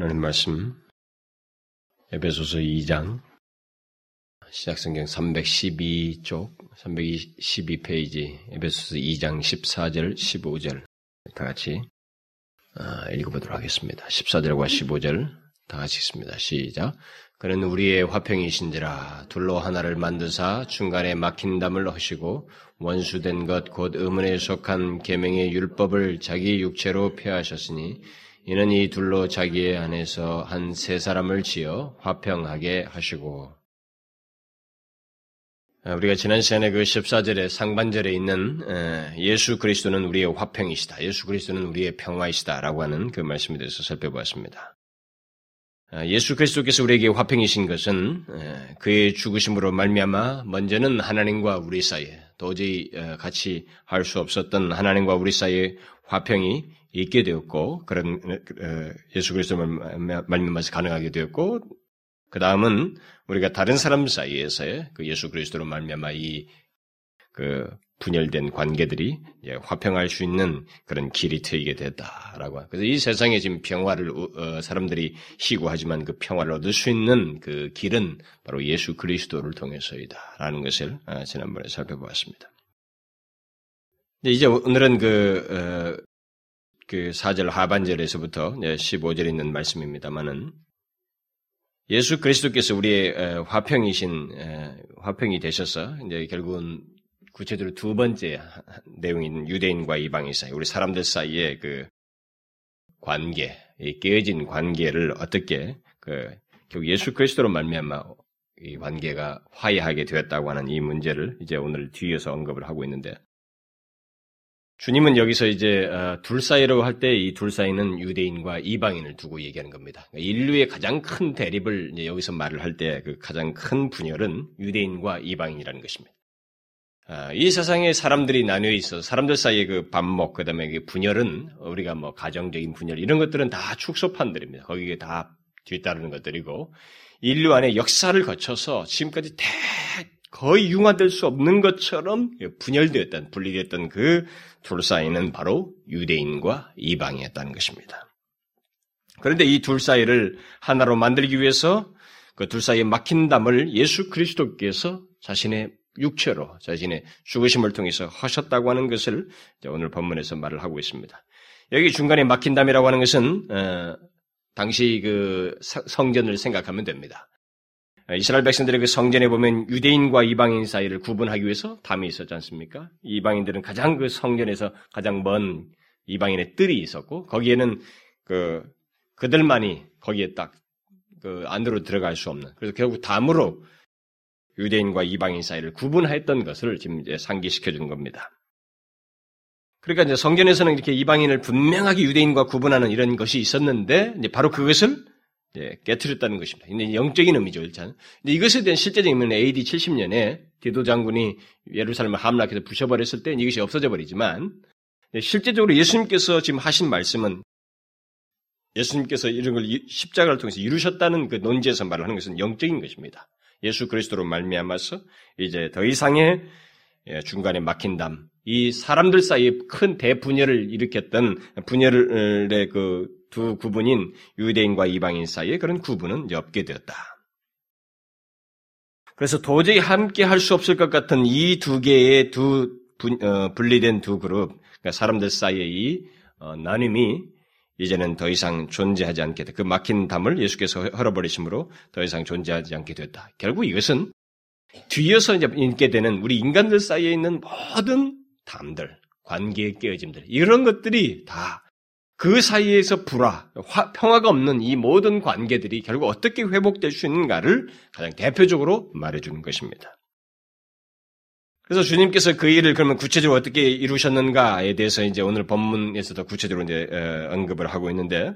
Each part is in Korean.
하나님 말씀 에베소서 2장 시작성경 312쪽 312페이지 에베소서 2장 14절 15절 다 같이 아, 읽어보도록 하겠습니다. 14절과 15절 다 같이 읽습니다. 시작 그는 우리의 화평이신지라 둘로 하나를 만드사 중간에 막힌 담을 하시고 원수된 것 곧 의문에 속한 계명의 율법을 자기 육체로 폐하셨으니 이는 이 둘로 자기의 안에서 한 세 사람을 지어 화평하게 하시고 아, 우리가 지난 시간에 그 14절의 상반절에 있는 예수 그리스도는 우리의 화평이시다. 예수 그리스도는 우리의 평화이시다라고 하는 그 말씀에 대해서 살펴보았습니다. 아, 예수 그리스도께서 우리에게 화평이신 것은 그의 죽으심으로 말미암아 먼저는 하나님과 우리 사이에 도저히 같이 할 수 없었던 하나님과 우리 사이의 화평이 있게 되었고 그런 어, 예수 그리스도 말미암아서 가능하게 되었고 그 다음은 우리가 다른 사람 사이에서의 그 예수 그리스도로 말미암아 이 그 분열된 관계들이 화평할 수 있는 그런 길이 트이게 됐다라고. 그래서 이 세상에 지금 평화를 어, 사람들이 희구하지만 그 평화를 얻을 수 있는 그 길은 바로 예수 그리스도를 통해서이다라는 것을 어, 지난번에 살펴보았습니다. 이제 오늘은 그, 어, 그 4절 하반절에서부터 15절에 있는 말씀입니다만은 예수 그리스도께서 우리의 화평이신 화평이 되셔서 이제 결국은 구체적으로 두 번째 내용인 유대인과 이방인 사이, 우리 사람들 사이의 그 관계, 이 깨어진 관계를 어떻게 그 결국 예수 그리스도로 말미암아 이 관계가 화해하게 되었다고 하는 이 문제를 이제 오늘 뒤에서 언급을 하고 있는데 주님은 여기서 이제 어, 둘 사이로 할때 이 둘 사이는 유대인과 이방인을 두고 얘기하는 겁니다. 그러니까 인류의 가장 큰 대립을 여기서 말을 할 때 그 가장 큰 분열은 유대인과 이방인이라는 것입니다. 아, 이 세상에 사람들이 나뉘어 있어 사람들 사이의 그 반목 그다음에 그 분열은 우리가 뭐 가정적인 분열 이런 것들은 다 축소판들입니다. 거기에 다 뒤따르는 것들이고 인류 안에 역사를 거쳐서 지금까지 대 거의 융화될 수 없는 것처럼 분열되었던, 분리됐던 그 둘 사이는 바로 유대인과 이방이었다는 것입니다. 그런데 이 둘 사이를 하나로 만들기 위해서 그 둘 사이에 막힌 담을 예수 그리스도께서 자신의 육체로 자신의 죽으심을 통해서 하셨다고 하는 것을 오늘 본문에서 말을 하고 있습니다. 여기 중간에 막힌 담이라고 하는 것은 어, 당시 그 성전을 생각하면 됩니다. 이스라엘 백성들의 그 성전에 보면 유대인과 이방인 사이를 구분하기 위해서 담이 있었지 않습니까? 이방인들은 가장 그 성전에서 가장 먼 이방인의 뜰이 있었고 거기에는 그 그들만이 거기에 딱 그 안으로 들어갈 수 없는 그래서 결국 담으로 유대인과 이방인 사이를 구분했던 것을 지금 이제 상기시켜 준 겁니다. 그러니까 이제 성전에서는 이렇게 이방인을 분명하게 유대인과 구분하는 이런 것이 있었는데 이제 바로 그것을 예, 깨뜨렸다는 것입니다. 근데 영적인 의미죠, 일단. 근데 이것에 대한 실제적인 의미는 AD 70년에 디도 장군이 예루살렘을 함락해서 부셔버렸을 때 이것이 없어져 버리지만, 예, 실제적으로 예수님께서 지금 하신 말씀은 예수님께서 이런 걸 십자가를 통해서 이루셨다는 그 논지에서 말을 하는 것은 영적인 것입니다. 예수 그리스도로 말미암아서 이제 더 이상의 예, 중간에 막힌 담, 이 사람들 사이에 큰 대분열을 일으켰던 분열의 그 두 구분인 유대인과 이방인 사이에 그런 구분은 없게 되었다. 그래서 도저히 함께 할 수 없을 것 같은 이 두 개의 두 분, 어, 분리된 두 그룹, 그러니까 사람들 사이의 이 어, 나눔이 이제는 더 이상 존재하지 않게 돼. 그 막힌 담을 예수께서 헐어버리심으로 더 이상 존재하지 않게 됐다. 결국 이것은 뒤에서 이제 읽게 되는 우리 인간들 사이에 있는 모든 담들, 관계의 깨어짐들, 이런 것들이 다 그 사이에서 불화, 화, 평화가 없는 이 모든 관계들이 결국 어떻게 회복될 수 있는가를 가장 대표적으로 말해주는 것입니다. 그래서 주님께서 그 일을 그러면 구체적으로 어떻게 이루셨는가에 대해서 이제 오늘 본문에서 도 구체적으로 이제 언급을 하고 있는데,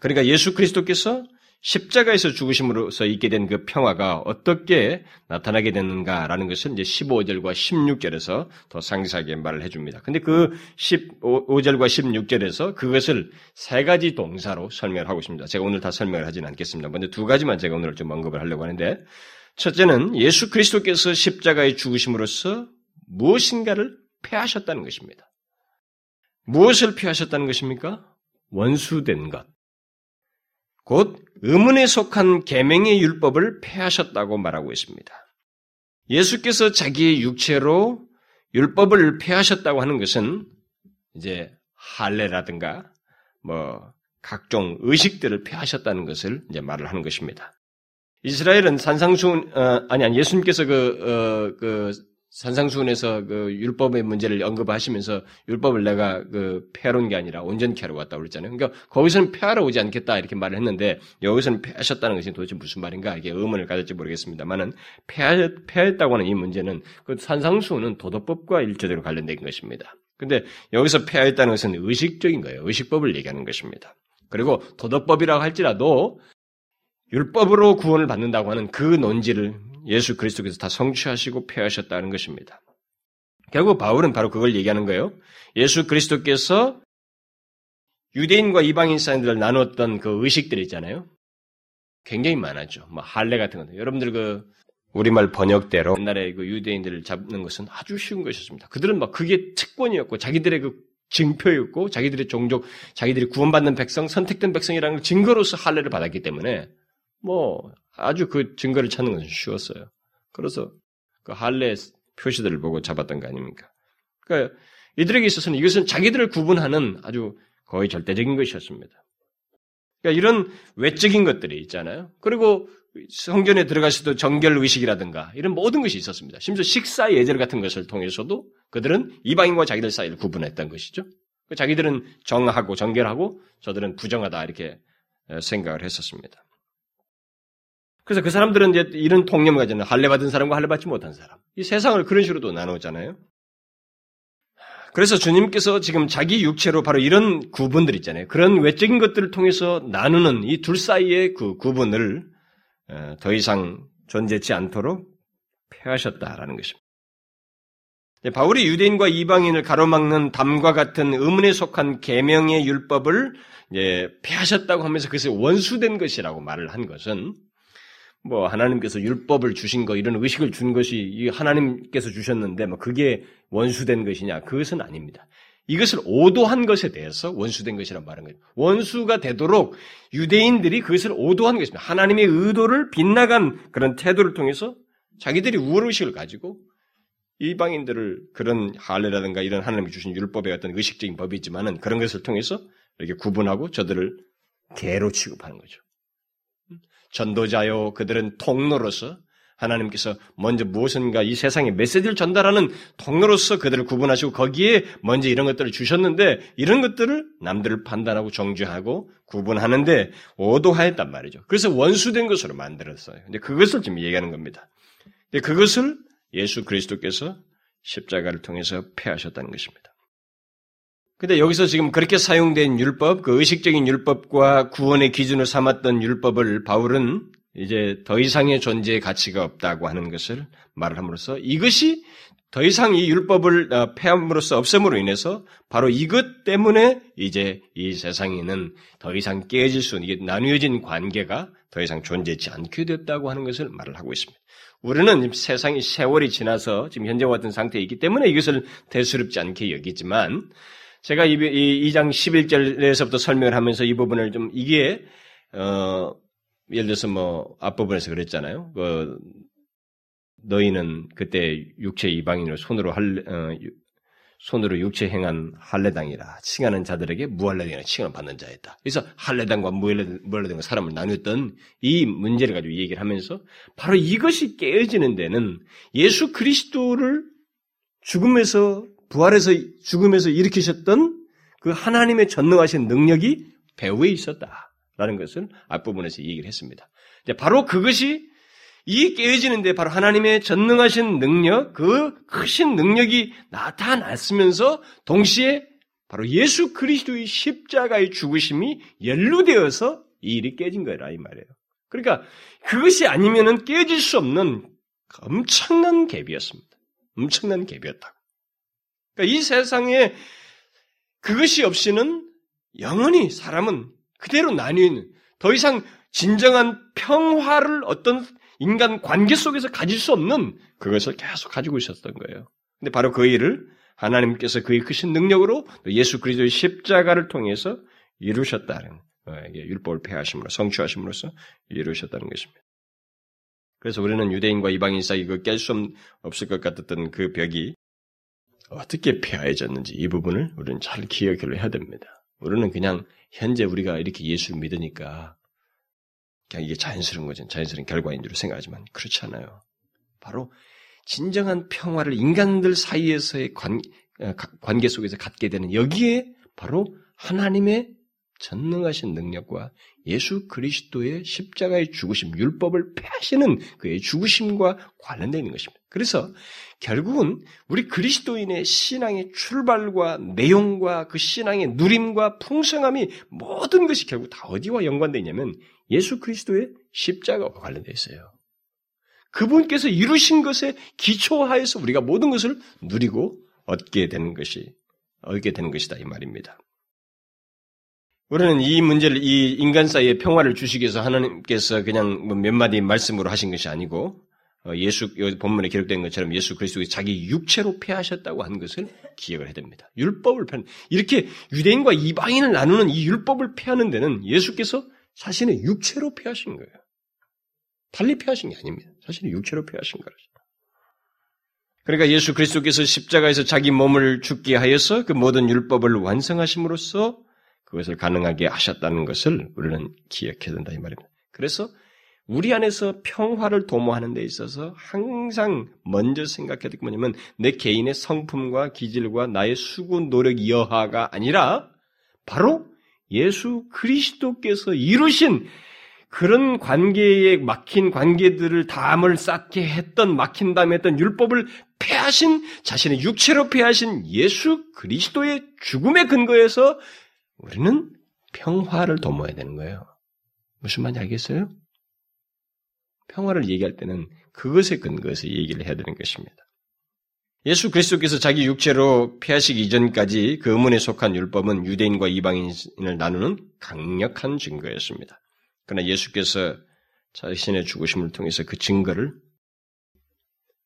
그러니까 예수 그리스도께서 십자가에서 죽으심으로써 있게 된 그 평화가 어떻게 나타나게 되는가라는 것을 이제 15절과 16절에서 더 상세하게 말을 해줍니다. 근데 그 15절과 16절에서 그것을 세 가지 동사로 설명을 하고 있습니다. 제가 오늘 다 설명을 하지는 않겠습니다. 먼저 두 가지만 제가 오늘 좀 언급을 하려고 하는데, 첫째는 예수 그리스도께서 십자가에 죽으심으로써 무엇인가를 패하셨다는 것입니다. 무엇을 피하셨다는 것입니까? 원수된 것. 곧 의문에 속한 계명의 율법을 폐하셨다고 말하고 있습니다. 예수께서 자기의 육체로 율법을 폐하셨다고 하는 것은 이제 할례라든가 뭐 각종 의식들을 폐하셨다는 것을 이제 말을 하는 것입니다. 이스라엘은 산상수훈 어, 아니 아니 예수님께서 그, 어, 그 산상수훈에서 그 율법의 문제를 언급하시면서 율법을 내가 그 폐하러 게 아니라 온전케 하러 왔다고 그랬잖아요. 그러니까 거기서는 폐하러 오지 않겠다 이렇게 말을 했는데 여기서는 폐하셨다는 것이 도대체 무슨 말인가 이게 의문을 가질지 모르겠습니다만은 폐하, 폐했다고 하는 이 문제는 그 산상수훈은 도덕법과 일조대로 관련된 것입니다. 근데 여기서 폐하였다는 것은 의식적인 거예요. 의식법을 얘기하는 것입니다. 그리고 도덕법이라고 할지라도 율법으로 구원을 받는다고 하는 그 논지를 예수 그리스도께서 다 성취하시고 폐하셨다는 것입니다. 결국 바울은 바로 그걸 얘기하는 거예요. 예수 그리스도께서 유대인과 이방인 사람들을 나눴던 그 의식들 있잖아요. 굉장히 많았죠. 뭐 할례 같은 거. 여러분들 그 우리말 번역대로 옛날에 그 유대인들을 잡는 것은 아주 쉬운 것이었습니다. 그들은 막 그게 특권이었고 자기들의 그 증표였고 자기들의 종족, 자기들이 구원받는 백성, 선택된 백성이라는 증거로서 할례를 받았기 때문에 뭐 아주 그 증거를 찾는 것은 쉬웠어요. 그래서 그 할례 표시들을 보고 잡았던 거 아닙니까? 그러니까 이들에게 있어서는 이것은 자기들을 구분하는 아주 거의 절대적인 것이었습니다. 그러니까 이런 외적인 것들이 있잖아요. 그리고 성전에 들어가실 때 정결 의식이라든가 이런 모든 것이 있었습니다. 심지어 식사 예절 같은 것을 통해서도 그들은 이방인과 자기들 사이를 구분했던 것이죠. 자기들은 정하고 정결하고 저들은 부정하다 이렇게 생각을 했었습니다. 그래서 그 사람들은 이제 이런 통념을 가지는 할례 받은 사람과 할례 받지 못한 사람. 이 세상을 그런 식으로도 나누잖아요. 그래서 주님께서 지금 자기 육체로 바로 이런 구분들 있잖아요. 그런 외적인 것들을 통해서 나누는 이 둘 사이의 그 구분을 더 이상 존재치 않도록 폐하셨다라는 것입니다. 바울이 유대인과 이방인을 가로막는 담과 같은 의문에 속한 계명의 율법을 폐하셨다고 하면서 그것이 원수된 것이라고 말을 한 것은 뭐 하나님께서 율법을 주신 거 이런 의식을 준 것이 하나님께서 주셨는데 뭐 그게 원수된 것이냐 그것은 아닙니다. 이것을 오도한 것에 대해서 원수된 것이란 말은 거예요. 원수가 되도록 유대인들이 그것을 오도한 것입니다. 하나님의 의도를 빗나간 그런 태도를 통해서 자기들이 우월의식을 가지고 이방인들을 그런 할례라든가 이런 하나님이 주신 율법의 어떤 의식적인 법이지만은 그런 것을 통해서 이렇게 구분하고 저들을 개로 취급하는 거죠. 전도자요, 그들은 통로로서 하나님께서 먼저 무엇인가 이 세상에 메시지를 전달하는 통로로서 그들을 구분하시고 거기에 먼저 이런 것들을 주셨는데 이런 것들을 남들을 판단하고 정죄하고 구분하는데 오도하였단 말이죠. 그래서 원수된 것으로 만들었어요. 근데 그것을 지금 얘기하는 겁니다. 근데 그것을 예수 그리스도께서 십자가를 통해서 폐하셨다는 것입니다. 근데 여기서 지금 그렇게 사용된 율법, 그 의식적인 율법과 구원의 기준을 삼았던 율법을 바울은 이제 더 이상의 존재의 가치가 없다고 하는 것을 말을 함으로써 이것이 더 이상 이 율법을 어, 폐함으로써 없음으로 인해서 바로 이것 때문에 이제 이 세상에는 더 이상 깨질 수, 이게 나누어진 관계가 더 이상 존재하지 않게 됐다고 하는 것을 말을 하고 있습니다. 우리는 세상이 세월이 지나서 지금 현재와 같은 상태에 있기 때문에 이것을 대수롭지 않게 여기지만 제가 이, 이 2장 11절에서부터 설명을 하면서 이 부분을 좀 이게 어 예를 들어서 뭐 앞부분에서 그랬잖아요. 그 너희는 그때 육체 이방인으로 손으로 할 어, 손으로 육체 행한 할례당이라 칭하는 자들에게 무할례당이라 칭을 받는 자였다. 그래서 할례당과 무할례당과 사람을 나눴던 이 문제를 가지고 얘기를 하면서 바로 이것이 깨어지는 데는 예수 그리스도를 죽음에서 부활해서 죽음에서 일으키셨던 그 하나님의 전능하신 능력이 배후에 있었다라는 것을 앞부분에서 얘기를 했습니다. 바로 그것이 이 깨어지는데 바로 하나님의 전능하신 능력, 그 크신 능력이 나타났으면서 동시에 바로 예수 그리스도의 십자가의 죽으심이 연루되어서 이 일이 깨진 거라 이 말이에요. 그러니까 그것이 아니면은 깨질 수 없는 엄청난 갭이었습니다. 엄청난 갭이었다고. 그러니까 이 세상에 그것이 없이는 영원히 사람은 그대로 나뉘어 있는 더 이상 진정한 평화를 어떤 인간 관계 속에서 가질 수 없는 그것을 계속 가지고 있었던 거예요. 근데 바로 그 일을 하나님께서 그의 크신 능력으로 예수 그리스도의 십자가를 통해서 이루셨다는 율법을 폐하심으로 성취하심으로써 이루셨다는 것입니다. 그래서 우리는 유대인과 이방인 사이 그 깰 수 없을 것 같았던 그 벽이 어떻게 폐하해졌는지 이 부분을 우리는 잘 기억을 해야 됩니다. 우리는 그냥 현재 우리가 이렇게 예수를 믿으니까 그냥 이게 자연스러운 거죠. 자연스러운 결과인 줄 생각하지만 그렇지 않아요. 바로 진정한 평화를 인간들 사이에서의 관, 어, 관계 속에서 갖게 되는 여기에 바로 하나님의 전능하신 능력과 예수 그리스도의 십자가의 죽으심, 율법을 폐하시는 그의 죽으심과 관련되어 있는 것입니다. 그래서 결국은 우리 그리스도인의 신앙의 출발과 내용과 그 신앙의 누림과 풍성함이 모든 것이 결국 다 어디와 연관되어 있냐면 예수 그리스도의 십자가와 관련되어 있어요. 그분께서 이루신 것에 기초하여서 우리가 모든 것을 누리고 얻게 되는 것이 얻게 되는 것이다 이 말입니다. 우리는 이 문제를 이 인간 사이의 평화를 주시기 위해서 하나님께서 그냥 뭐몇 마디 말씀으로 하신 것이 아니고 어, 예수 본문에 기록된 것처럼 예수 그리스도의 자기 육체로 폐하셨다고 한 것을 기억을 해야 됩니다. 율법을 폐 이렇게 유대인과 이방인을 나누는 이 율법을 폐하는 데는 예수께서 자신의 육체로 폐하신 거예요. 달리 폐하신 게 아닙니다. 자신의 육체로 폐하신 거라죠. 그러니까 예수 그리스도께서 십자가에서 자기 몸을 죽게 하여서 그 모든 율법을 완성하심으로써 그것을 가능하게 하셨다는 것을 우리는 기억해야 된다 이 말입니다. 그래서 우리 안에서 평화를 도모하는 데 있어서 항상 먼저 생각해야 될 게 뭐냐면 내 개인의 성품과 기질과 나의 수고 노력 여하가 아니라 바로 예수 그리스도께서 이루신 그런 관계에 막힌 관계들을 담을 쌓게 했던 막힌 다음에 했던 율법을 폐하신 자신의 육체로 폐하신 예수 그리스도의 죽음의 근거에서 우리는 평화를 도모해야 되는 거예요. 무슨 말인지 알겠어요? 평화를 얘기할 때는 그것에 근거해서 얘기를 해야 되는 것입니다. 예수 그리스도께서 자기 육체로 폐하시기 이전까지 그 의문에 속한 율법은 유대인과 이방인을 나누는 강력한 증거였습니다. 그러나 예수께서 자신의 죽으심을 통해서 그 증거를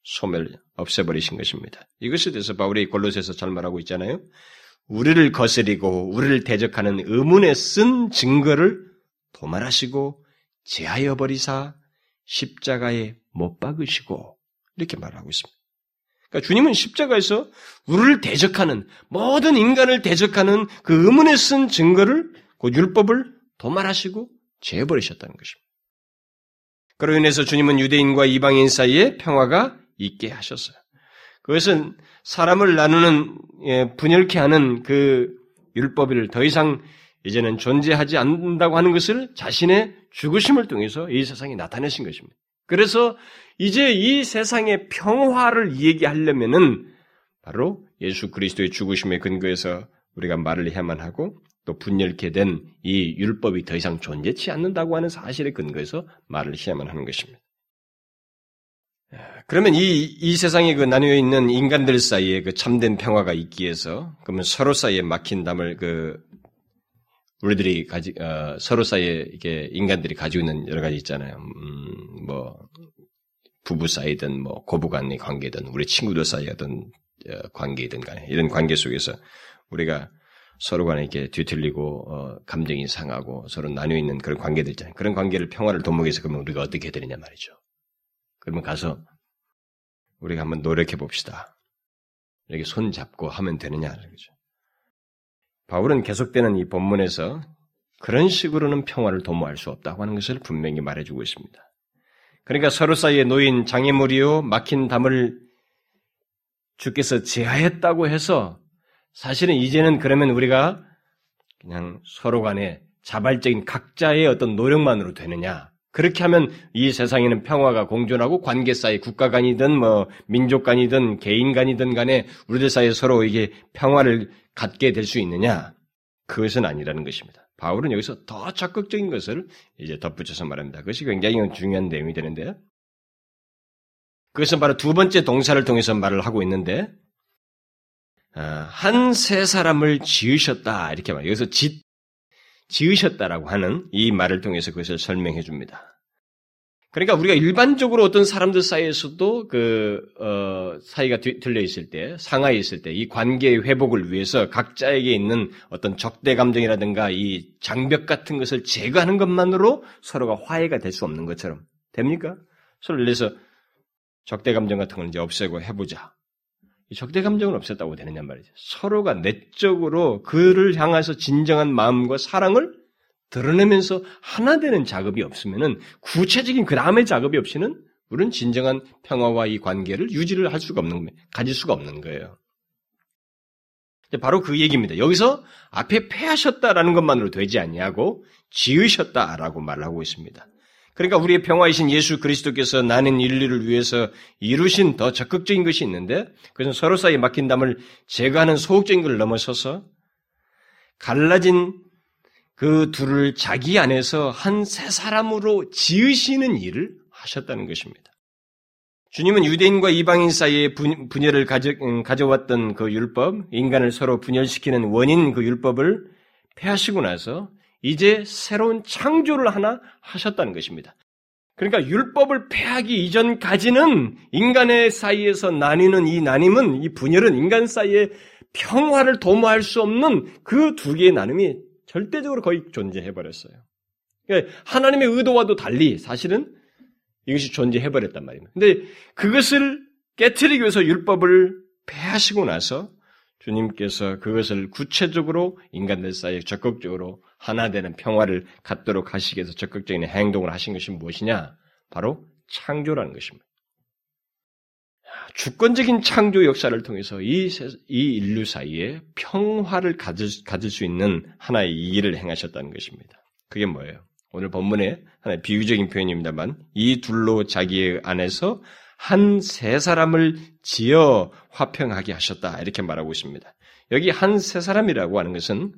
소멸, 없애버리신 것입니다. 이것에 대해서 바울이 골로새서 잘 말하고 있잖아요. 우리를 거스리고 우리를 대적하는 의문에 쓴 증거를 도말하시고 제하여 버리사 십자가에 못 박으시고 이렇게 말하고 있습니다. 그러니까 주님은 십자가에서 우리를 대적하는 모든 인간을 대적하는 그 의문에 쓴 증거를 그 율법을 도말하시고 제해 버리셨다는 것입니다. 그로 인해서 주님은 유대인과 이방인 사이에 평화가 있게 하셨어요. 그것은 사람을 나누는 예, 분열케 하는 그 율법을 더 이상 이제는 존재하지 않는다고 하는 것을 자신의 죽으심을 통해서 이 세상에 나타내신 것입니다. 그래서 이제 이 세상의 평화를 얘기하려면은 바로 예수 그리스도의 죽으심의 근거에서 우리가 말을 해야만 하고 또 분열케 된 이 율법이 더 이상 존재치 않는다고 하는 사실에 근거해서 말을 해야만 하는 것입니다. 그러면 이, 이 세상에 그 나뉘어 있는 인간들 사이에 그 참된 평화가 있기 위해서, 그러면 서로 사이에 막힌 담을 그, 우리들이 가지, 어, 서로 사이에 이게 인간들이 가지고 있는 여러 가지 있잖아요. 음, 뭐, 부부 사이든 뭐, 고부 간의 관계든, 우리 친구들 사이든 어, 관계이든 간에, 이런 관계 속에서 우리가 서로 간에 이렇게 뒤틀리고, 어, 감정이 상하고 서로 나뉘어 있는 그런 관계들 있잖아요. 그런 관계를 평화를 도모하기 위해서 그러면 우리가 어떻게 해야 되느냐 말이죠. 그러면 가서 우리가 한번 노력해 봅시다. 이렇게 손 잡고 하면 되느냐 그죠. 바울은 계속되는 이 본문에서 그런 식으로는 평화를 도모할 수 없다고 하는 것을 분명히 말해주고 있습니다. 그러니까 서로 사이에 놓인 장애물이요 막힌 담을 주께서 제하했다고 해서 사실은 이제는 그러면 우리가 그냥 서로 간에 자발적인 각자의 어떤 노력만으로 되느냐? 그렇게 하면 이 세상에는 평화가 공존하고 관계 사이 국가 간이든 뭐 민족 간이든 개인 간이든 간에 우리들 사이에 서로 이게 평화를 갖게 될 수 있느냐? 그것은 아니라는 것입니다. 바울은 여기서 더 적극적인 것을 이제 덧붙여서 말합니다. 그것이 굉장히 중요한 내용이 되는데 그것은 바로 두 번째 동사를 통해서 말을 하고 있는데 아, 한세 사람을 지으셨다 이렇게 말. 여기서 짓 지으셨다라고 하는 이 말을 통해서 그것을 설명해 줍니다. 그러니까 우리가 일반적으로 어떤 사람들 사이에서도 그, 어, 사이가 들려 있을 때, 상하에 있을 때, 이 관계의 회복을 위해서 각자에게 있는 어떤 적대 감정이라든가 이 장벽 같은 것을 제거하는 것만으로 서로가 화해가 될 수 없는 것처럼. 됩니까? 서로 를위해서 적대 감정 같은 걸 이제 없애고 해보자. 이 적대 감정은 없앴다고 되느냐 말이죠. 서로가 내적으로 그를 향해서 진정한 마음과 사랑을 드러내면서 하나 되는 작업이 없으면은 구체적인 그 다음의 작업이 없이는 우리는 진정한 평화와 이 관계를 유지를 할 수가 없는 가질 수가 없는 거예요. 바로 그 얘기입니다. 여기서 앞에 패하셨다라는 것만으로 되지 않냐고 지으셨다라고 말하고 있습니다. 그러니까 우리의 평화이신 예수 그리스도께서 나는 인류를 위해서 이루신 더 적극적인 것이 있는데 그것은 서로 사이에 막힌 담을 제거하는 소극적인 걸 넘어서서 갈라진 그 둘을 자기 안에서 한 세 사람으로 지으시는 일을 하셨다는 것입니다. 주님은 유대인과 이방인 사이에 분열을 가져, 음, 가져왔던 그 율법, 인간을 서로 분열시키는 원인 그 율법을 폐하시고 나서 이제 새로운 창조를 하나 하셨다는 것입니다. 그러니까 율법을 폐하기 이전까지는 인간의 사이에서 나뉘는 이 나님은, 이 분열은 인간 사이에 평화를 도모할 수 없는 그 두 개의 나눔이 절대적으로 거의 존재해 버렸어요. 그러니까 하나님의 의도와도 달리 사실은 이것이 존재해 버렸단 말입니다. 근데 그것을 깨뜨리기 위해서 율법을 폐하시고 나서 주님께서 그것을 구체적으로 인간들 사이에 적극적으로 하나 되는 평화를 갖도록 하시기 위해서 적극적인 행동을 하신 것이 무엇이냐? 바로 창조라는 것입니다. 주권적인 창조 역사를 통해서 이, 이 인류 사이에 평화를 가질, 가질 수 있는 하나의 일을 행하셨다는 것입니다. 그게 뭐예요? 오늘 본문에 하나의 비유적인 표현입니다만 이 둘로 자기 안에서 한 세 사람을 지어 화평하게 하셨다 이렇게 말하고 있습니다. 여기 한 세 사람이라고 하는 것은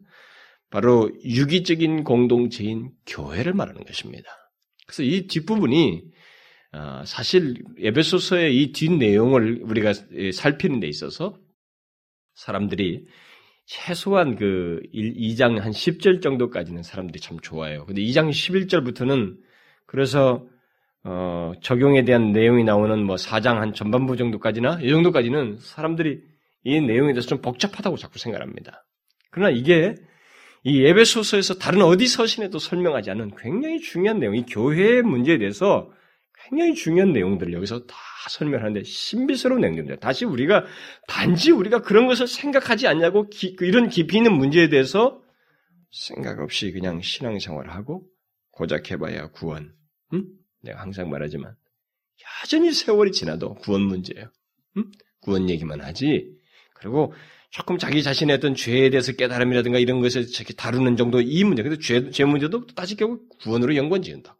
바로 유기적인 공동체인 교회를 말하는 것입니다. 그래서 이 뒷부분이 어, 사실 에베소서의 이 뒷 내용을 우리가 살피는 데 있어서 사람들이 최소한 그 2장 한 10절 정도까지는 사람들이 참 좋아해요. 근데 2장 11절부터는 그래서 어, 적용에 대한 내용이 나오는 뭐 4장 한 전반부 정도까지나 이 정도까지는 사람들이 이 내용에 대해서 좀 복잡하다고 자꾸 생각합니다. 그러나 이게 이 예배소서에서 다른 어디 서신에도 설명하지 않은 굉장히 중요한 내용, 이 교회의 문제에 대해서 굉장히 중요한 내용들을 여기서 다 설명하는데 신비스러운 내용입니다. 다시 우리가 단지 우리가 그런 것을 생각하지 않냐고 기, 그 이런 깊이 있는 문제에 대해서 생각 없이 그냥 신앙생활을 하고 고작 해봐야 구원. 응? 내가 항상 말하지만 여전히 세월이 지나도 구원 문제예요. 응? 구원 얘기만 하지. 그리고 조금 자기 자신의 어떤 죄에 대해서 깨달음이라든가 이런 것을 다루는 정도 이 문제. 근데 죄, 죄 문제도 따지 결국 구원으로 연관 지은다고.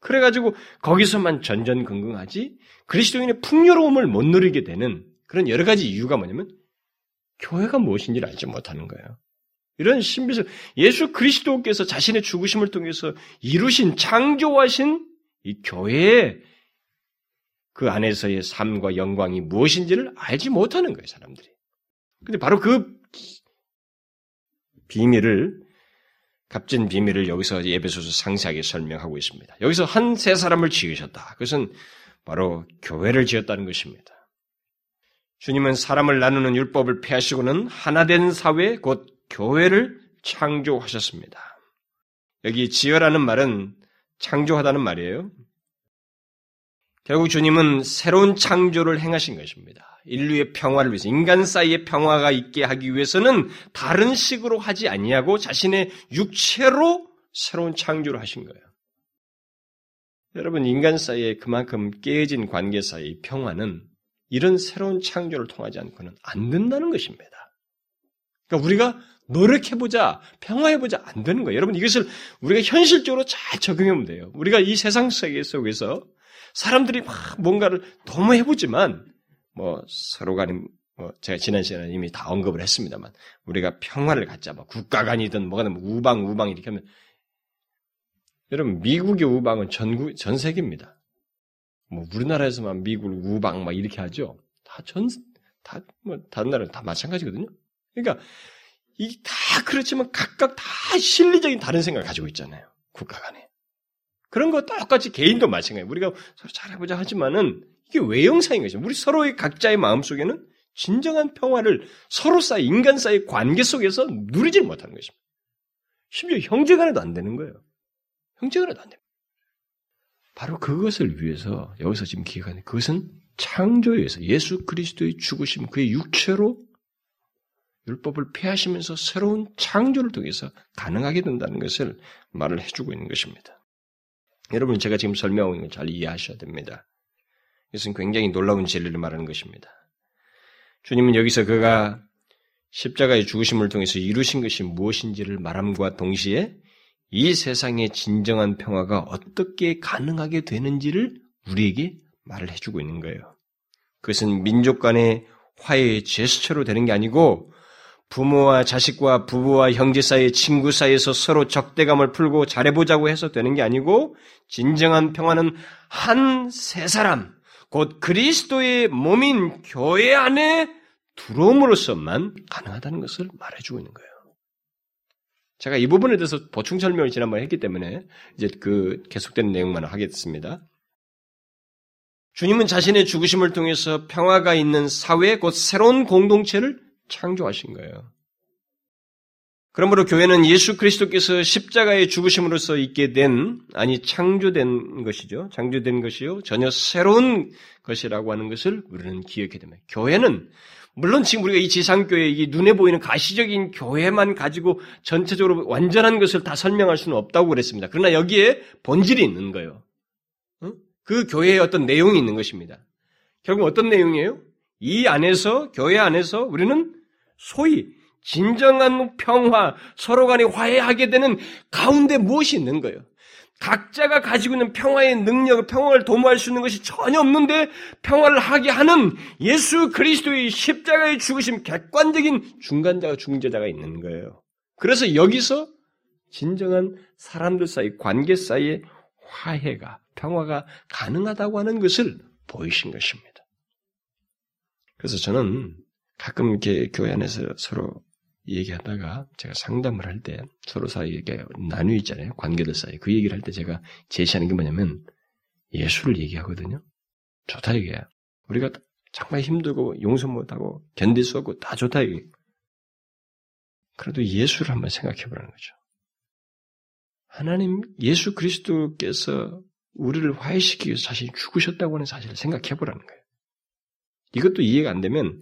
그래가지고 거기서만 전전긍긍하지 그리스도인의 풍요로움을 못 누리게 되는 그런 여러 가지 이유가 뭐냐면 교회가 무엇인지를 알지 못하는 거예요. 이런 신비스 예수 그리스도께서 자신의 죽으심을 통해서 이루신 창조하신 이 교회의 그 안에서의 삶과 영광이 무엇인지를 알지 못하는 거예요, 사람들이. 근데 바로 그 비밀을 값진 비밀을 여기서 예배소서 상세하게 설명하고 있습니다. 여기서 한 세 사람을 지으셨다. 그것은 바로 교회를 지었다는 것입니다. 주님은 사람을 나누는 율법을 폐하시고는 하나 된 사회 곧 교회를 창조하셨습니다. 여기 지어라는 말은 창조하다는 말이에요. 결국 주님은 새로운 창조를 행하신 것입니다. 인류의 평화를 위해서 인간 사이의 평화가 있게 하기 위해서는 다른 식으로 하지 아니하고 자신의 육체로 새로운 창조를 하신 거예요. 여러분 인간 사이에 그만큼 깨진 관계 사이의 평화는 이런 새로운 창조를 통하지 않고는 안 된다는 것입니다. 그러니까 우리가 노력해보자, 평화해보자 안 되는 거예요. 여러분 이것을 우리가 현실적으로 잘 적용하면 돼요. 우리가 이 세상 속에서 사람들이 막 뭔가를 너무 해보지만 뭐 서로 간에 뭐 제가 지난 시간에 이미 다 언급을 했습니다만 우리가 평화를 갖자 뭐 국가 간이든 뭐가 든 우방 우방 이렇게 하면 여러분 미국의 우방은 전국 전 세계입니다. 뭐 우리나라에서만 미국 우방 막 이렇게 하죠. 다 전 다 뭐 다른 나라는 다 마찬가지거든요. 그러니까 이다 그렇지만 각각 다 실리적인 다른 생각을 가지고 있잖아요. 국가 간에. 그런 거 똑같이 개인도 마찬가지예요. 우리가 서로 잘해보자 하지만은 이게 외형상인 것이죠. 우리 서로의 각자의 마음 속에는 진정한 평화를 서로 사이, 인간 사이 관계 속에서 누리지 못하는 것입니다. 심지어 형제 간에도 안 되는 거예요. 형제 간에도 안 됩니다. 바로 그것을 위해서 여기서 지금 기획하는 그것은 창조에 의해서 예수 그리스도의 죽으심, 그의 육체로 율법을 폐하시면서 새로운 창조를 통해서 가능하게 된다는 것을 말을 해주고 있는 것입니다. 여러분 제가 지금 설명하고 있는 걸 잘 이해하셔야 됩니다. 이것은 굉장히 놀라운 진리를 말하는 것입니다. 주님은 여기서 그가 십자가의 죽으심을 통해서 이루신 것이 무엇인지를 말함과 동시에 이 세상의 진정한 평화가 어떻게 가능하게 되는지를 우리에게 말을 해주고 있는 거예요. 그것은 민족 간의 화해의 제스처로 되는 게 아니고 부모와 자식과 부부와 형제 사이, 친구 사이에서 서로 적대감을 풀고 잘해보자고 해서 되는 게 아니고 진정한 평화는 한 세 사람, 곧 그리스도의 몸인 교회 안에 들어옴으로써만 가능하다는 것을 말해주고 있는 거예요. 제가 이 부분에 대해서 보충 설명을 지난번에 했기 때문에 이제 그 계속되는 내용만 하겠습니다. 주님은 자신의 죽으심을 통해서 평화가 있는 사회, 곧 새로운 공동체를 창조하신 거예요. 그러므로 교회는 예수 그리스도께서 십자가의 죽으심으로써 있게 된, 아니, 창조된 것이죠. 창조된 것이요. 전혀 새로운 것이라고 하는 것을 우리는 기억해야 됩니다. 교회는, 물론 지금 우리가 이 지상교회, 이 눈에 보이는 가시적인 교회만 가지고 전체적으로 완전한 것을 다 설명할 수는 없다고 그랬습니다. 그러나 여기에 본질이 있는 거예요. 그 교회에 어떤 내용이 있는 것입니다. 결국 어떤 내용이에요? 이 안에서, 교회 안에서 우리는 소위 진정한 평화, 서로 간에 화해하게 되는 가운데 무엇이 있는 거예요? 각자가 가지고 있는 평화의 능력을, 평화를 도모할 수 있는 것이 전혀 없는데 평화를 하게 하는 예수 그리스도의 십자가의 죽으심 객관적인 중간자가 중재자가 있는 거예요. 그래서 여기서 진정한 사람들 사이, 관계 사이의 화해가, 평화가 가능하다고 하는 것을 보이신 것입니다. 그래서 저는 가끔 이렇게 교회 안에서 서로 얘기하다가 제가 상담을 할 때 서로 사이에 나뉘 있잖아요. 관계들 사이. 그 얘기를 할 때 제가 제시하는 게 뭐냐면 예수를 얘기하거든요. 좋다 이게. 우리가 정말 힘들고 용서 못하고 견딜 수 없고 다 좋다 이게. 그래도 예수를 한번 생각해 보라는 거죠. 하나님 예수 그리스도께서 우리를 화해시키기 위해서 자신이 죽으셨다고 하는 사실을 생각해 보라는 거예요. 이것도 이해가 안 되면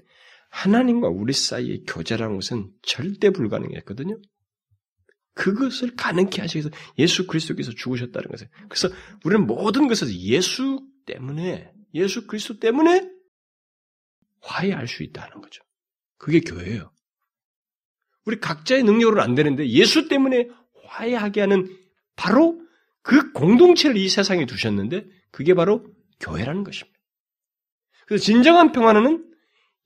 하나님과 우리 사이의 교제라는 것은 절대 불가능했거든요. 그것을 가능케 하시기 위해서 예수 그리스도께서 죽으셨다는 것을. 그래서 우리는 모든 것을 예수 때문에, 예수 그리스도 때문에 화해할 수 있다는 거죠. 그게 교회예요. 우리 각자의 능력으로는 안 되는데 예수 때문에 화해하게 하는 바로 그 공동체를 이 세상에 두셨는데 그게 바로 교회라는 것입니다. 그래서 진정한 평화는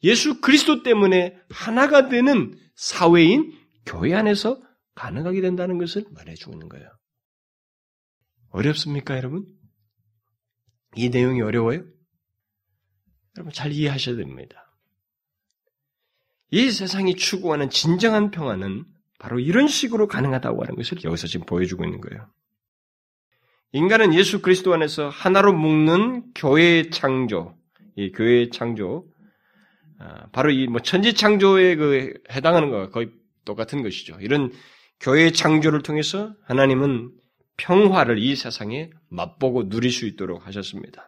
예수 그리스도 때문에 하나가 되는 사회인 교회 안에서 가능하게 된다는 것을 말해주고 있는 거예요. 어렵습니까, 여러분? 이 내용이 어려워요? 여러분 잘 이해하셔야 됩니다. 이 세상이 추구하는 진정한 평화는 바로 이런 식으로 가능하다고 하는 것을 여기서 지금 보여주고 있는 거예요. 인간은 예수 그리스도 안에서 하나로 묶는 교회의 창조, 이 교회의 창조, 아, 바로 이 뭐 천지 창조에 그 해당하는 것과 거의 똑같은 것이죠. 이런 교회의 창조를 통해서 하나님은 평화를 이 세상에 맛보고 누릴 수 있도록 하셨습니다.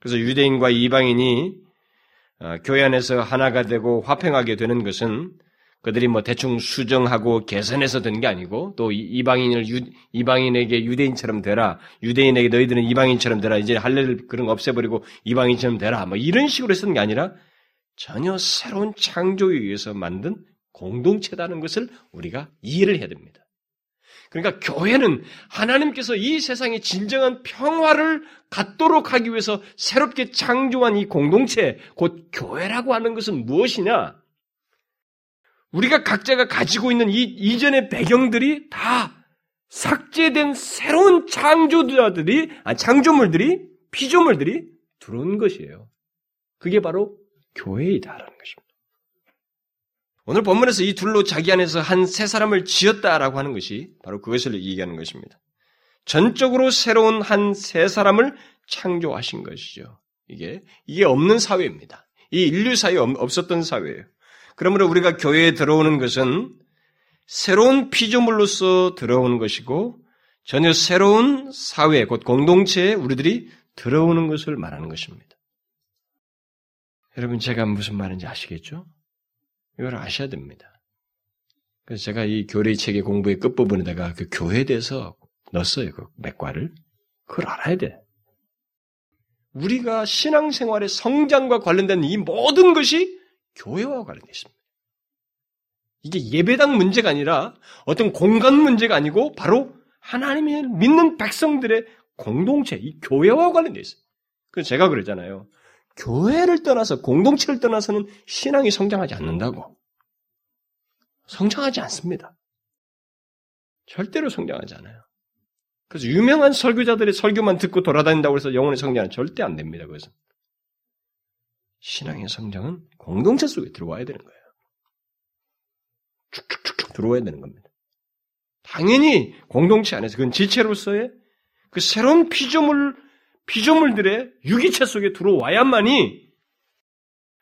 그래서 유대인과 이방인이 아, 교회 안에서 하나가 되고 화평하게 되는 것은 그들이 뭐 대충 수정하고 개선해서 된 게 아니고 또 이방인을 유, 이방인에게 유대인처럼 되라 유대인에게 너희들은 이방인처럼 되라 이제 할례를 그런 거 없애버리고 이방인처럼 되라 뭐 이런 식으로 했던 게 아니라 전혀 새로운 창조에 의해서 만든 공동체다는 것을 우리가 이해를 해야 됩니다. 그러니까 교회는 하나님께서 이 세상에 진정한 평화를 갖도록 하기 위해서 새롭게 창조한 이 공동체, 곧 교회라고 하는 것은 무엇이냐? 우리가 각자가 가지고 있는 이 이전의 배경들이 다 삭제된 새로운 창조자들이, 아, 창조물들이, 피조물들이 들어온 것이에요. 그게 바로 교회이다라는 것입니다. 오늘 본문에서 이 둘로 자기 안에서 한 세 사람을 지었다라고 하는 것이 바로 그것을 얘기하는 것입니다. 전적으로 새로운 한 세 사람을 창조하신 것이죠. 이게 이게 없는 사회입니다. 이 인류 사회에 없었던 사회예요. 그러므로 우리가 교회에 들어오는 것은 새로운 피조물로서 들어오는 것이고 전혀 새로운 사회, 곧 공동체에 우리들이 들어오는 것을 말하는 것입니다. 여러분 제가 무슨 말인지 아시겠죠? 이걸 아셔야 됩니다. 그래서 제가 이 교리 체계 공부의 끝부분에다가 그 교회에 대해서 넣었어요. 그 맥과를. 그걸 알아야 돼. 우리가 신앙생활의 성장과 관련된 이 모든 것이 교회와 관련되어 있습니다. 이게 예배당 문제가 아니라 어떤 공간 문제가 아니고 바로 하나님의 믿는 백성들의 공동체, 이 교회와 관련되어 있어요. 그래서 제가 그러잖아요. 교회를 떠나서 공동체를 떠나서는 신앙이 성장하지 않는다고. 성장하지 않습니다. 절대로 성장하지 않아요. 그래서 유명한 설교자들의 설교만 듣고 돌아다닌다고 해서 영혼의 성장은 절대 안 됩니다. 그래서 신앙의 성장은 공동체 속에 들어와야 되는 거예요. 쭉쭉쭉쭉 들어와야 되는 겁니다. 당연히 공동체 안에서 그건 지체로서의 그 새로운 피조물 피조물들의 유기체 속에 들어와야만이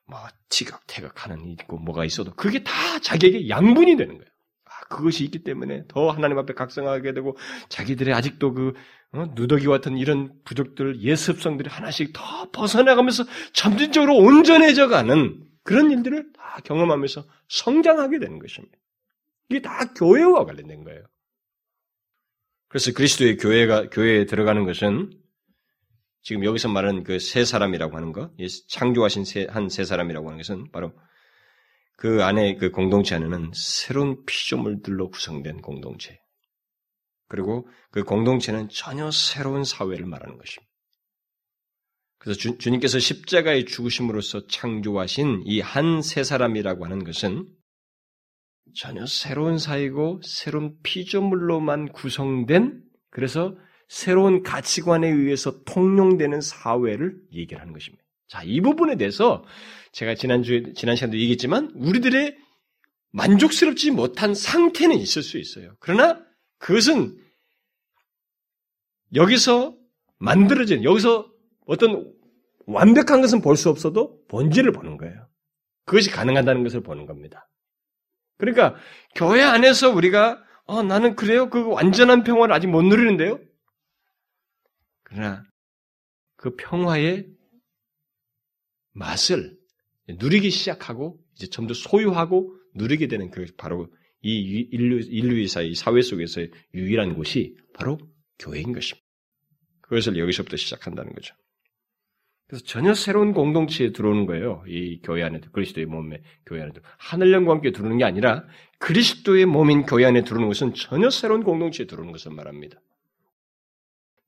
뭐 지각태각하는 있고 뭐가 있어도 그게 다 자기에게 양분이 되는 거예요. 아, 그것이 있기 때문에 더 하나님 앞에 각성하게 되고 자기들의 아직도 그 어, 누더기 같은 이런 부족들 예습성들이 하나씩 더 벗어나가면서 점진적으로 온전해져가는 그런 일들을 다 경험하면서 성장하게 되는 것입니다. 이게 다 교회와 관련된 거예요. 그래서 그리스도의 교회가 교회에 들어가는 것은 지금 여기서 말하는 그 세 사람이라고 하는 것, 창조하신 한 세 사람이라고 하는 것은 바로 그 안에 그 공동체 안에는 새로운 피조물들로 구성된 공동체. 그리고 그 공동체는 전혀 새로운 사회를 말하는 것입니다. 그래서 주, 주님께서 십자가의 죽으심으로써 창조하신 이 한 세 사람이라고 하는 것은 전혀 새로운 사회고 새로운 피조물로만 구성된 그래서 새로운 가치관에 의해서 통용되는 사회를 얘기하는 것입니다. 자, 이 부분에 대해서 제가 지난주에, 지난 시간도 얘기했지만, 우리들의 만족스럽지 못한 상태는 있을 수 있어요. 그러나 그것은 여기서 만들어진, 여기서 어떤 완벽한 것은 볼 수 없어도 본질을 보는 거예요. 그것이 가능하다는 것을 보는 겁니다. 그러니까 교회 안에서 우리가 어, 나는 그래요? 그 완전한 평화를 아직 못 누리는데요? 그러나 그 평화의 맛을 누리기 시작하고 이제 점점 소유하고 누리게 되는 그 바로 이 인류, 인류의 사이 사회 속에서의 유일한 곳이 바로 교회인 것입니다. 그것을 여기서부터 시작한다는 거죠. 그래서 전혀 새로운 공동체에 들어오는 거예요. 이 교회 안에 그리스도의 몸에 교회 안에 하늘 영과 함께 들어오는 게 아니라 그리스도의 몸인 교회 안에 들어오는 것은 전혀 새로운 공동체에 들어오는 것을 말합니다.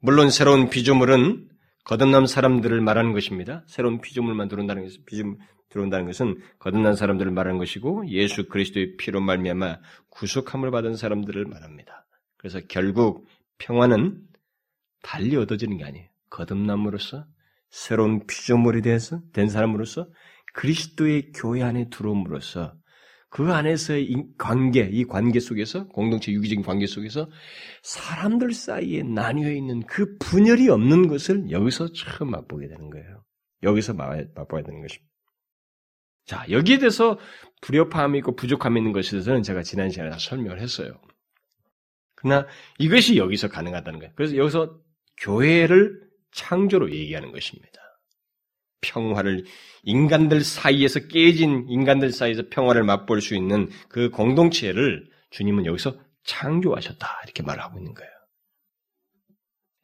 물론 새로운 피조물은 거듭난 사람들을 말하는 것입니다. 새로운 피조물만 들어온다는 것은 피조물 들어온다는 것은 거듭난 사람들을 말하는 것이고 예수 그리스도의 피로 말미암아 구속함을 받은 사람들을 말합니다. 그래서 결국 평화는 달리 얻어지는 게 아니에요. 거듭남으로써 새로운 피조물이 돼서 된 사람으로서 그리스도의 교회 안에 들어옴으로써 그 안에서의 관계, 이 관계 속에서, 공동체 유기적인 관계 속에서 사람들 사이에 나뉘어 있는 그 분열이 없는 것을 여기서 처음 맛보게 되는 거예요. 여기서 맛봐야 되는 것입니다. 자, 여기에 대해서 불협화음이 있고 부족함이 있는 것에 대해서는 제가 지난 시간에 다 설명을 했어요. 그러나 이것이 여기서 가능하다는 거예요. 그래서 여기서 교회를 창조로 얘기하는 것입니다. 평화를 인간들 사이에서 깨진 인간들 사이에서 평화를 맛볼 수 있는 그 공동체를 주님은 여기서 창조하셨다 이렇게 말하고 있는 거예요.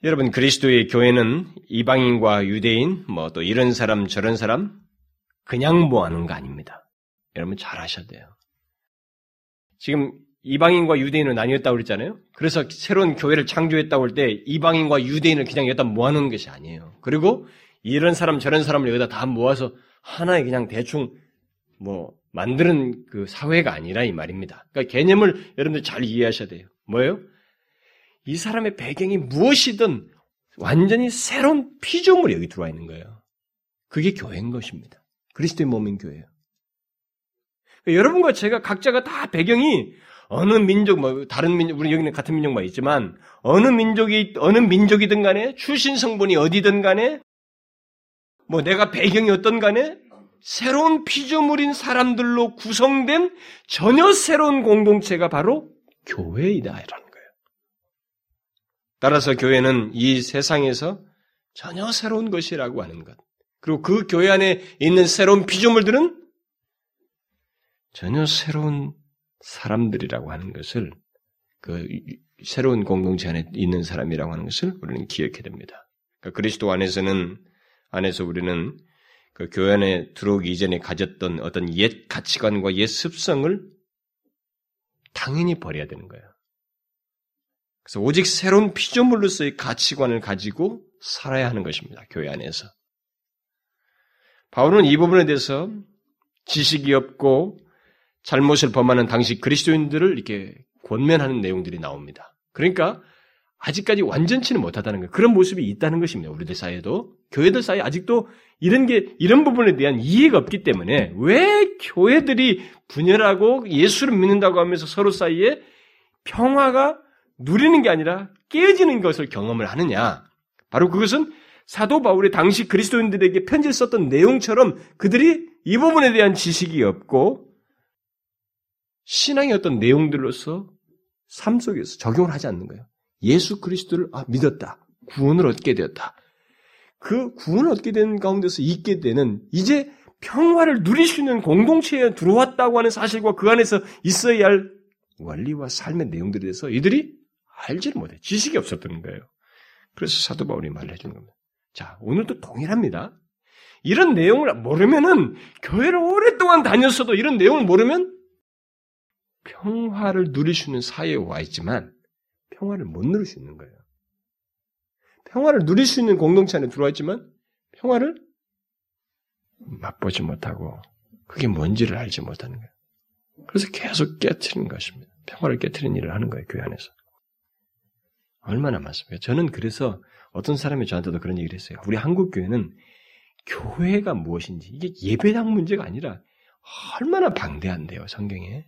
여러분 그리스도의 교회는 이방인과 유대인 뭐 또 이런 사람 저런 사람 그냥 모아놓은 거 아닙니다. 여러분 잘 아셔야 돼요. 지금 이방인과 유대인을 나뉘었다고 그랬잖아요. 그래서 새로운 교회를 창조했다고 할 때 이방인과 유대인을 그냥 여기다 모아놓은 것이 아니에요. 그리고 이런 사람 저런 사람을 여기다 다 모아서 하나의 그냥 대충 뭐 만드는 그 사회가 아니라 이 말입니다. 그러니까 개념을 여러분들 잘 이해하셔야 돼요. 뭐예요? 이 사람의 배경이 무엇이든 완전히 새로운 피조물이 여기 들어와 있는 거예요. 그게 교회인 것입니다. 그리스도의 몸인 교회예요. 그러니까 여러분과 제가 각자가 다 배경이 어느 민족, 뭐, 다른 민족, 우리 여기는 같은 민족만 있지만, 어느 민족이, 어느 민족이든 간에, 출신 성분이 어디든 간에, 뭐 내가 배경이 어떤 간에, 새로운 피조물인 사람들로 구성된 전혀 새로운 공동체가 바로 교회이다. 이라는 거예요. 따라서 교회는 이 세상에서 전혀 새로운 것이라고 하는 것. 그리고 그 교회 안에 있는 새로운 피조물들은 전혀 새로운 사람들이라고 하는 것을 그 새로운 공동체 안에 있는 사람이라고 하는 것을 우리는 기억해야 됩니다. 그러니까 그리스도 안에서는 안에서 우리는 그 교회 안에 들어오기 이전에 가졌던 어떤 옛 가치관과 옛 습성을 당연히 버려야 되는 거예요. 그래서 오직 새로운 피조물로서의 가치관을 가지고 살아야 하는 것입니다. 교회 안에서. 바울은 이 부분에 대해서 지식이 없고 잘못을 범하는 당시 그리스도인들을 이렇게 권면하는 내용들이 나옵니다. 그러니까 아직까지 완전치는 못하다는 거예요. 그런 모습이 있다는 것입니다. 우리들 사이에도. 교회들 사이에 아직도 이런 게, 이런 부분에 대한 이해가 없기 때문에 왜 교회들이 분열하고 예수를 믿는다고 하면서 서로 사이에 평화가 누리는 게 아니라 깨지는 것을 경험을 하느냐. 바로 그것은 사도 바울이 당시 그리스도인들에게 편지를 썼던 내용처럼 그들이 이 부분에 대한 지식이 없고 신앙의 어떤 내용들로서 삶 속에서 적용을 하지 않는 거예요. 예수 그리스도를 아, 믿었다. 구원을 얻게 되었다. 그 구원을 얻게 된 가운데서 있게 되는 이제 평화를 누릴 수 있는 공동체에 들어왔다고 하는 사실과 그 안에서 있어야 할 원리와 삶의 내용들에 대해서 이들이 알지를 못해. 지식이 없었던 거예요. 그래서 사도 바울이 말을 해주는 겁니다. 자, 오늘도 동일합니다. 이런 내용을 모르면은 교회를 오랫동안 다녔어도 이런 내용을 모르면 평화를 누릴 수 있는 사회에 와 있지만 평화를 못 누릴 수 있는 거예요. 평화를 누릴 수 있는 공동체 안에 들어와 있지만 평화를 맛보지 못하고 그게 뭔지를 알지 못하는 거예요. 그래서 계속 깨트리는 것입니다. 평화를 깨트리는 일을 하는 거예요, 교회 안에서. 얼마나 많습니까? 저는 그래서 어떤 사람이 저한테도 그런 얘기를 했어요. 우리 한국 교회는 교회가 무엇인지 이게 예배당 문제가 아니라 얼마나 방대한데요, 성경에.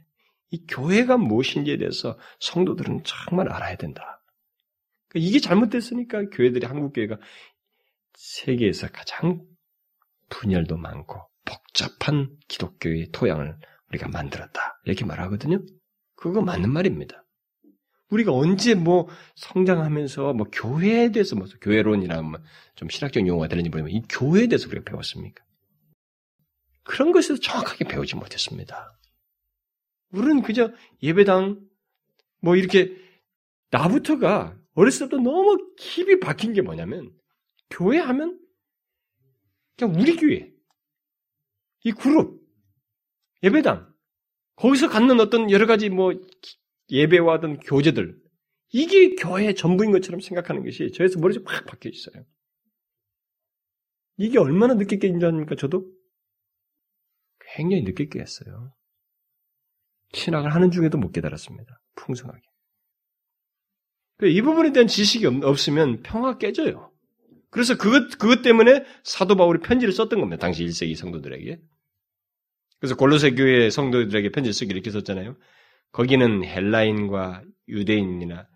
이 교회가 무엇인지에 대해서 성도들은 정말 알아야 된다. 그러니까 이게 잘못됐으니까 교회들이 한국 교회가 세계에서 가장 분열도 많고 복잡한 기독교의 토양을 우리가 만들었다. 이렇게 말하거든요. 그거 맞는 말입니다. 우리가 언제 뭐 성장하면서 뭐 교회에 대해서 뭐 교회론이나 뭐좀 신학적 용어가 되는지 모르지만 이 교회에 대해서 우리가 배웠습니까? 그런 것에서 정확하게 배우지 못했습니다. 우리는 그저 예배당 뭐 이렇게 나부터가 어렸을 때부터 너무 깊이 박힌 게 뭐냐면 교회 하면 그냥 우리 교회 이 그룹 예배당 거기서 갖는 어떤 여러 가지 뭐 예배와 어떤 교제들 이게 교회의 전부인 것처럼 생각하는 것이 저에서 머리에 확 박혀 있어요. 이게 얼마나 늦게 줄 아닙니까? 저도 굉장히 늦게 깨었어요. 신앙을 하는 중에도 못 깨달았습니다. 풍성하게. 그이 부분에 대한 지식이 없으면 평화 깨져요. 그래서 그것, 그것 때문에 사도 바울이 편지를 썼던 겁니다. 당시 1세기 성도들에게. 그래서 골로새 교회 성도들에게 편지를 쓰기 이렇게 썼잖아요. 거기는 헬라인과 유대인이나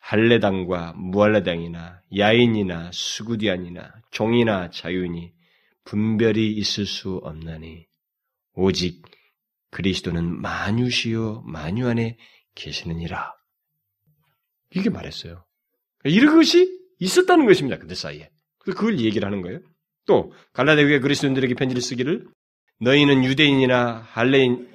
할레당과 무할레당이나 야인이나 수구디안이나 종이나 자유인이 분별이 있을 수 없나니 오직 그리스도는 만유시요 만유 안에 계시느니라. 이게 말했어요. 이런 것이 있었다는 것입니다. 그들 사이에. 그걸 얘기를 하는 거예요. 또 갈라디아 교회 그리스도인들에게 편지를 쓰기를 너희는 유대인이나 할레인,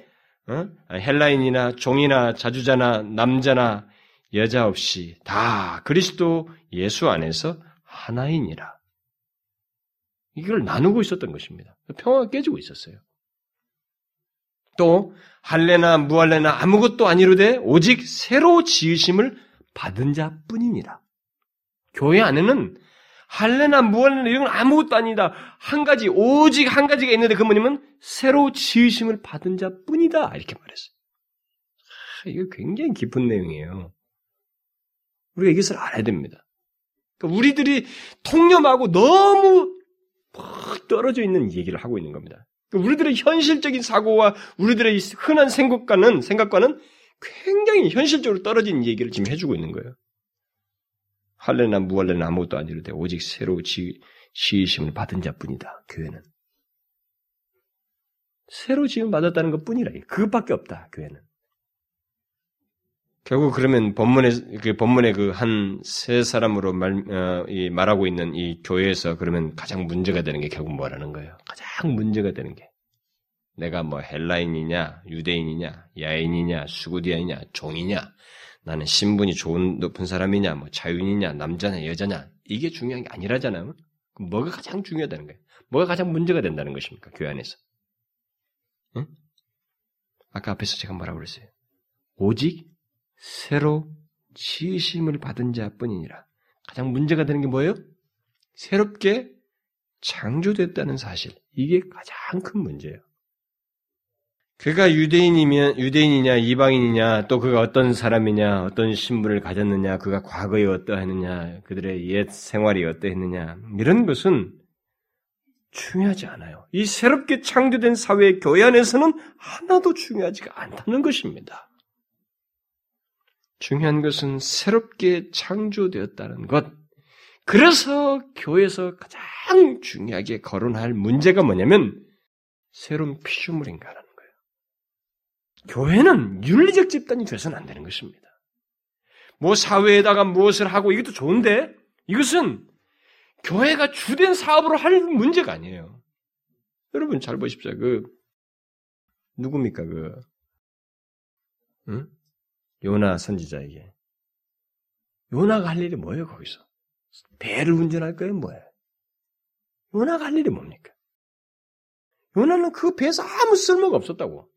어? 헬라인이나 종이나 자주자나 남자나 여자 없이 다 그리스도 예수 안에서 하나이니라. 이걸 나누고 있었던 것입니다. 평화가 깨지고 있었어요. 또 할례나 무할례나 아무것도 아니로되 오직 새로 지으심을 받은 자뿐이니라. 교회 안에는 할례나 무할례나 이런 건 아무것도 아니다. 한 가지 오직 한 가지가 있는데 그 뭐냐면 새로 지으심을 받은 자뿐이다. 이렇게 말했어요. 아, 이거 굉장히 깊은 내용이에요. 우리가 이것을 알아야 됩니다. 그러니까 우리들이 통념하고 너무 떨어져 있는 얘기를 하고 있는 겁니다. 우리들의 현실적인 사고와 우리들의 흔한 생각과는 생각과는 굉장히 현실적으로 떨어진 얘기를 지금 해주고 있는 거예요. 할례나 무할례는 아무것도 아니르되 오직 새로 지, 지으심을 받은 자뿐이다. 교회는 새로 지음 받았다는 것 뿐이라 그것밖에 없다. 교회는 결국 그러면 본문에 그 본문에 그한 세 사람으로 말 어, 이, 말하고 있는 이 교회에서 그러면 가장 문제가 되는 게 결국 뭐라는 거예요? 가장 문제가 되는 게 내가 뭐 헬라인이냐, 유대인이냐, 야인이냐, 수구디아이냐, 종이냐, 나는 신분이 좋은 높은 사람이냐, 뭐 자윤이냐, 남자냐, 여자냐 이게 중요한 게 아니라잖아요. 뭐가 가장 중요하다는 거예요? 뭐가 가장 문제가 된다는 것입니까? 교회 안에서? 응? 아까 앞에서 제가 뭐라고 그랬어요? 오직 새로 지으심을 받은 자뿐이니라. 가장 문제가 되는 게 뭐예요? 새롭게 창조됐다는 사실. 이게 가장 큰 문제예요. 그가 유대인이면 유대인이냐 이방인이냐 또 그가 어떤 사람이냐 어떤 신분을 가졌느냐 그가 과거에 어떠했느냐 그들의 옛 생활이 어떠했느냐 이런 것은 중요하지 않아요. 이 새롭게 창조된 사회의 교회 안에서는 하나도 중요하지가 않다는 것입니다. 중요한 것은 새롭게 창조되었다는 것. 그래서 교회에서 가장 중요하게 거론할 문제가 뭐냐면 새로운 피조물인가라는 거예요. 교회는 윤리적 집단이 돼서는 안 되는 것입니다. 뭐 사회에다가 무엇을 하고 이것도 좋은데 이것은 교회가 주된 사업으로 할 문제가 아니에요. 여러분 잘 보십시오. 그 누굽니까 그 응? 요나 선지자에게 요나가 할 일이 뭐예요 거기서? 배를 운전할 거예요 뭐예요? 요나가 할 일이 뭡니까? 요나는 그 배에서 아무 쓸모가 없었다고.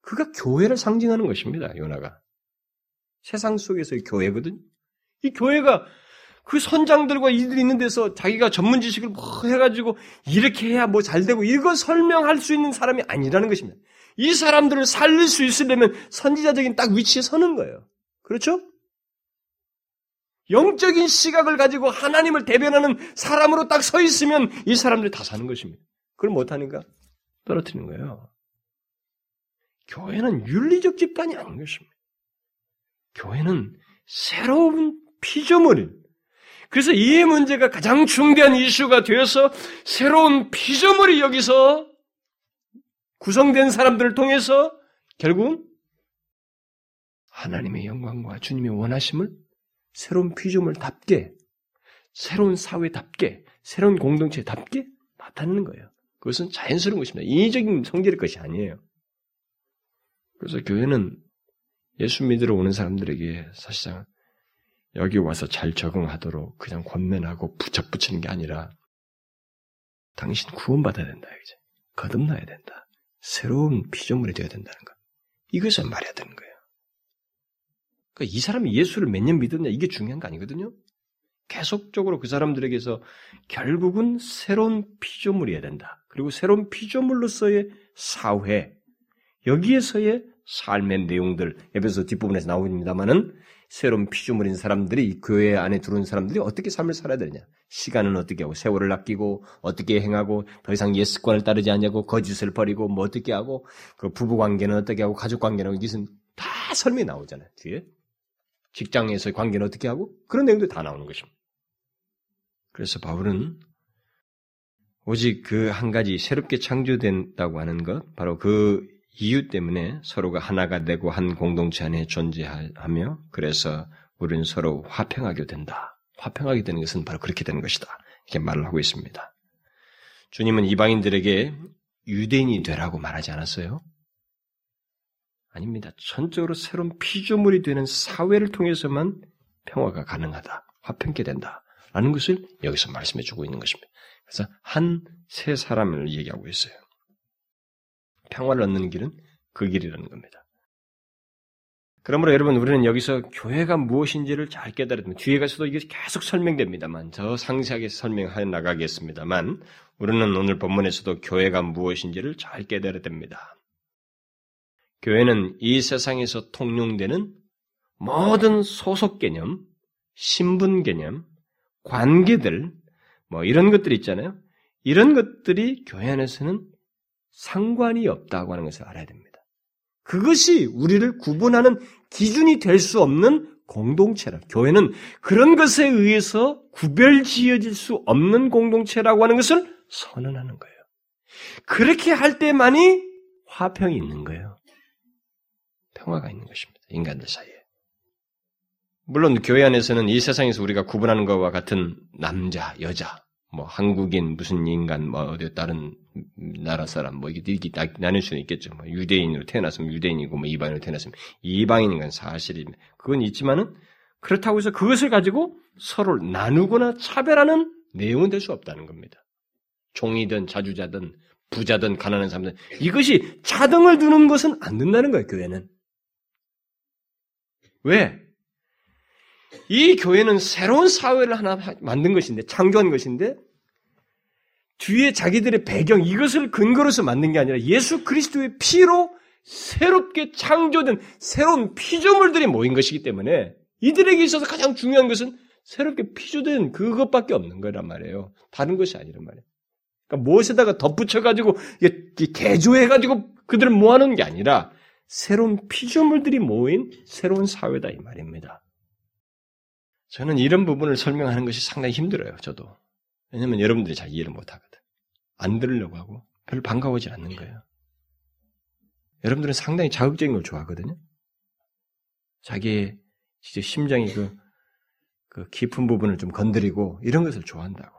그가 교회를 상징하는 것입니다. 요나가 세상 속에서의 교회거든. 이 교회가 그 선장들과 이들이 있는 데서 자기가 전문 지식을 뭐 해가지고 이렇게 해야 뭐 잘 되고 이거 설명할 수 있는 사람이 아니라는 것입니다. 이 사람들을 살릴 수 있으려면 선지자적인 딱 위치에 서는 거예요. 그렇죠? 영적인 시각을 가지고 하나님을 대변하는 사람으로 딱 서 있으면 이 사람들이 다 사는 것입니다. 그걸 못하니까 떨어뜨리는 거예요. 교회는 윤리적 집단이 아닌 것입니다. 교회는 새로운 피조물인 그래서 이 문제가 가장 중대한 이슈가 되어서 새로운 피조물이 여기서 구성된 사람들을 통해서 결국 하나님의 영광과 주님의 원하심을 새로운 피조물답게, 새로운 사회답게, 새로운 공동체답게 나타내는 거예요. 그것은 자연스러운 것입니다. 인위적인 성질의 것이 아니에요. 그래서 교회는 예수 믿으러 오는 사람들에게 사실상 여기 와서 잘 적응하도록 그냥 권면하고 붙잡붙이는 게 아니라 당신 구원받아야 된다. 이제 거듭나야 된다. 새로운 피조물이 되어야 된다는 것. 이것을 말해야 되는 거예요. 그러니까 이 사람이 예수를 몇 년 믿었냐 이게 중요한 거 아니거든요. 계속적으로 그 사람들에게서 결국은 새로운 피조물이어야 된다. 그리고 새로운 피조물로서의 사회 여기에서의 삶의 내용들 에베소 뒷부분에서 나옵니다만은 새로운 피조물인 사람들이 이 교회 안에 들어온 사람들이 어떻게 삶을 살아야 되느냐. 시간은 어떻게 하고 세월을 아끼고 어떻게 행하고 더 이상 옛 습관을 따르지 않냐고 거짓을 버리고 뭐 어떻게 하고 그 부부 관계는 어떻게 하고 가족 관계는 이것은 다 설명이 나오잖아요. 뒤에 직장에서의 관계는 어떻게 하고 그런 내용도 다 나오는 것입니다. 그래서 바울은 오직 그 한 가지 새롭게 창조된다고 하는 것 바로 그 이유 때문에 서로가 하나가 되고 한 공동체 안에 존재하며 그래서 우리는 서로 화평하게 된다. 화평하게 되는 것은 바로 그렇게 되는 것이다. 이렇게 말을 하고 있습니다. 주님은 이방인들에게 유대인이 되라고 말하지 않았어요? 아닙니다. 전적으로 새로운 피조물이 되는 사회를 통해서만 평화가 가능하다. 화평케 된다. 라는 것을 여기서 말씀해 주고 있는 것입니다. 그래서 한 세 사람을 얘기하고 있어요. 평화를 얻는 길은 그 길이라는 겁니다. 그러므로 여러분 우리는 여기서 교회가 무엇인지를 잘 됩니다. 뒤에 가서도 이게 계속 설명됩니다만 더 상세하게 설명해 나가겠습니다만 우리는 오늘 본문에서도 교회가 무엇인지를 잘 깨달아야 됩니다. 교회는 이 세상에서 통용되는 모든 소속 개념, 신분 개념, 관계들, 뭐 이런 것들 있잖아요. 이런 것들이 교회 안에서는 상관이 없다고 하는 것을 알아야 됩니다. 그것이 우리를 구분하는 기준이 될 수 없는 공동체라. 교회는 그런 것에 의해서 구별 지어질 수 없는 공동체라고 하는 것을 선언하는 거예요. 그렇게 할 때만이 화평이 있는 거예요. 평화가 있는 것입니다. 인간들 사이에. 물론 교회 안에서는 이 세상에서 우리가 구분하는 것과 같은 남자, 여자, 뭐 한국인, 무슨 인간, 뭐 어디 다른 나라 사람, 뭐 이게 이렇게 나눌 수는 있겠죠. 뭐 유대인으로 태어났으면 유대인이고, 뭐 이방인으로 태어났으면 이방인인 건 사실입니다. 그건 있지만은 그렇다고 해서 그것을 가지고 서로를 나누거나 차별하는 내용은 될 수 없다는 겁니다. 종이든 자주자든 부자든 가난한 사람들 이것이 차등을 두는 것은 안 된다는 거예요. 교회는 왜? 이 교회는 새로운 사회를 하나 만든 것인데, 창조한 것인데, 뒤에 자기들의 배경, 이것을 근거로서 만든 게 아니라 예수 그리스도의 피로 새롭게 창조된 새로운 피조물들이 모인 것이기 때문에 이들에게 있어서 가장 중요한 것은 새롭게 피조된 그것밖에 없는 거란 말이에요. 다른 것이 아니란 말이에요. 그러니까 무엇에다가 덧붙여가지고, 개조해가지고 그들을 모아놓은 게 아니라 새로운 피조물들이 모인 새로운 사회다 이 말입니다. 저는 이런 부분을 설명하는 것이 상당히 힘들어요, 저도. 왜냐면 여러분들이 잘 이해를 못 하거든. 안 들으려고 하고 별로 반가워하지 않는 거예요. 여러분들은 상당히 자극적인 걸 좋아하거든요. 자기의 진짜 심장이 그, 그 깊은 부분을 좀 건드리고 이런 것을 좋아한다고.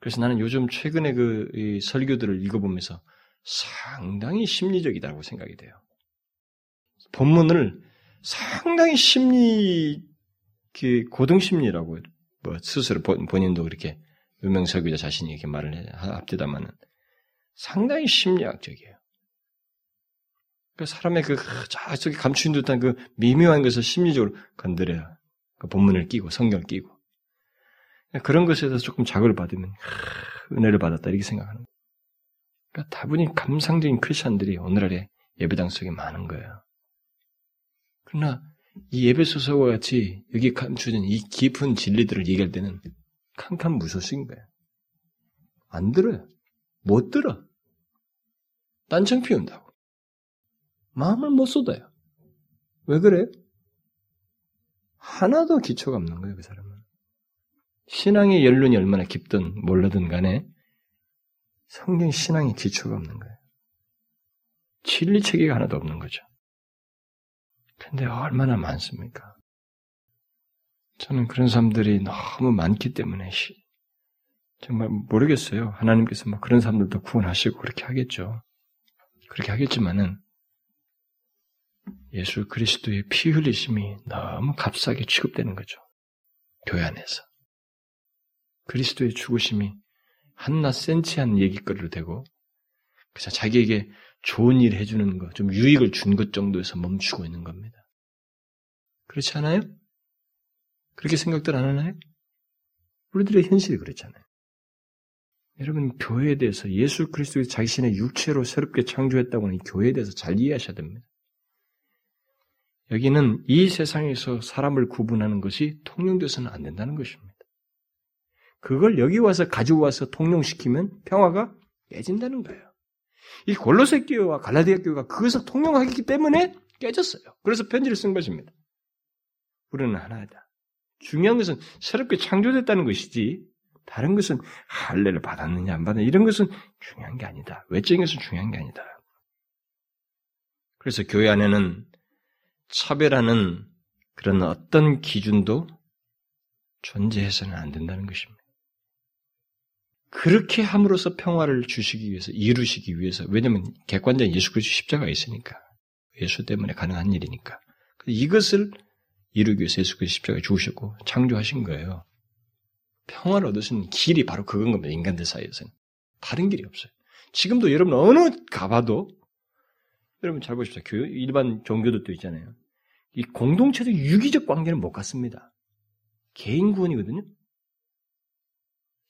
그래서 나는 요즘 최근에 그 설교들을 읽어보면서 상당히 심리적이다고 생각이 돼요. 본문을 상당히 심리 그 고등심리라고 뭐 스스로 본인도 그렇게 유명 설교자 자신이 이렇게 말을 합디다마는 상당히 심리학적이에요. 그 사람의 그 저쪽에 감추인 듯한 그 미묘한 것을 심리적으로 건드려요. 그 본문을 끼고 성경을 끼고 그런 것에 대해서 조금 자극을 받으면 은혜를 받았다 이렇게 생각하는 거예요. 그러니까 다분히 감상적인 크리스천들이 오늘날에 예배당 속에 많은 거예요. 그러나 이 예배소서와 같이 여기 감추진 이 깊은 진리들을 얘기할 때는 캄캄 무소식인 거예요. 안 들어요. 못 들어. 딴청 피운다고. 마음을 못 쏟아요. 왜 그래요? 하나도 기초가 없는 거예요, 그 사람은. 신앙의 연륜이 얼마나 깊든 몰라든 간에 성경 신앙의 기초가 없는 거예요. 진리 체계가 하나도 없는 거죠. 근데 얼마나 많습니까? 저는 그런 사람들이 너무 많기 때문에 정말 모르겠어요. 하나님께서 뭐 그런 사람들도 구원하시고 그렇게 하겠죠. 그렇게 하겠지만은 예수 그리스도의 피 흘리심이 너무 값싸게 취급되는 거죠. 교회 안에서. 그리스도의 죽으심이 한낱 센치한 얘기거리로 되고 그래서 자기에게 좋은 일 해주는 것, 좀 유익을 준 것 정도에서 멈추고 있는 겁니다. 그렇지 않아요? 그렇게 생각들 안 하나요? 우리들의 현실이 그렇잖아요. 여러분, 교회에 대해서 예수 그리스도의 자신의 육체로 새롭게 창조했다고 하는 교회에 대해서 잘 이해하셔야 됩니다. 여기는 이 세상에서 사람을 구분하는 것이 통용돼서는 안 된다는 것입니다. 그걸 여기 와서 가지고 와서 통용시키면 평화가 깨진다는 거예요. 이 골로새 교회와 갈라디아 교회가 그것을 통용하기 때문에 깨졌어요. 그래서 편지를 쓴 것입니다. 우리는 하나다. 중요한 것은 새롭게 창조됐다는 것이지 다른 것은 할례를 받았느냐 안 받느냐 이런 것은 중요한 게 아니다. 외적인 것은 중요한 게 아니다. 그래서 교회 안에는 차별하는 그런 어떤 기준도 존재해서는 안 된다는 것입니다. 그렇게 함으로써 평화를 주시기 위해서, 이루시기 위해서, 왜냐면 객관적인 예수 그리스도 십자가가 있으니까. 예수 때문에 가능한 일이니까. 이것을 이루기 위해서 예수 그리스도 십자가에 죽으셨고 창조하신 거예요. 평화를 얻으시는 길이 바로 그건 겁니다. 인간들 사이에서는. 다른 길이 없어요. 지금도 여러분 어느 가봐도 여러분 잘 보십시오. 교회, 일반 종교들도 있잖아요. 이 공동체적 유기적 관계는 못 갖습니다. 개인 구원이거든요.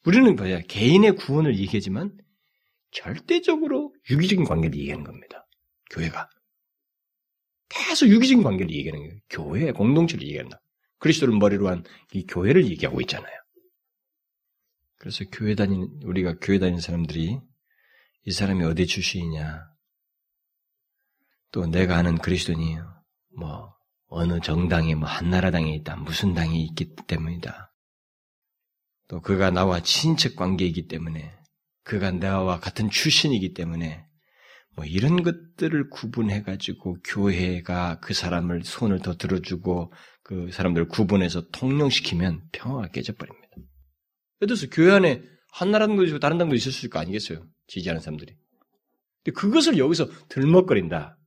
우리는 뭐야? 개인의 구원을 얘기하지만 절대적으로 유기적인 관계를 얘기하는 겁니다. 교회가. 계속 유기적인 관계를 얘기하는 거예요. 교회, 공동체를 얘기한다. 그리스도를 머리로 한 이 교회를 얘기하고 있잖아요. 그래서 교회 다니는, 우리가 교회 다니는 사람들이 이 사람이 어디 출신이냐. 또 내가 아는 그리스도인이 뭐 어느 정당에 뭐 한나라당에 있다 무슨 당이 있기 때문이다. 또 그가 나와 친척 관계이기 때문에 그가 나와 같은 출신이기 때문에 뭐 이런 것들을 구분해 가지고 교회가 그 사람을 손을 더 들어주고 그 사람들을 구분해서 통용시키면 평화가 깨져버립니다. 예를 들어서 교회 안에 한 나라당도 있고 다른 당도 있을 거 아니겠어요? 지지하는 사람들이. 근데 그것을 여기서 들먹거린다.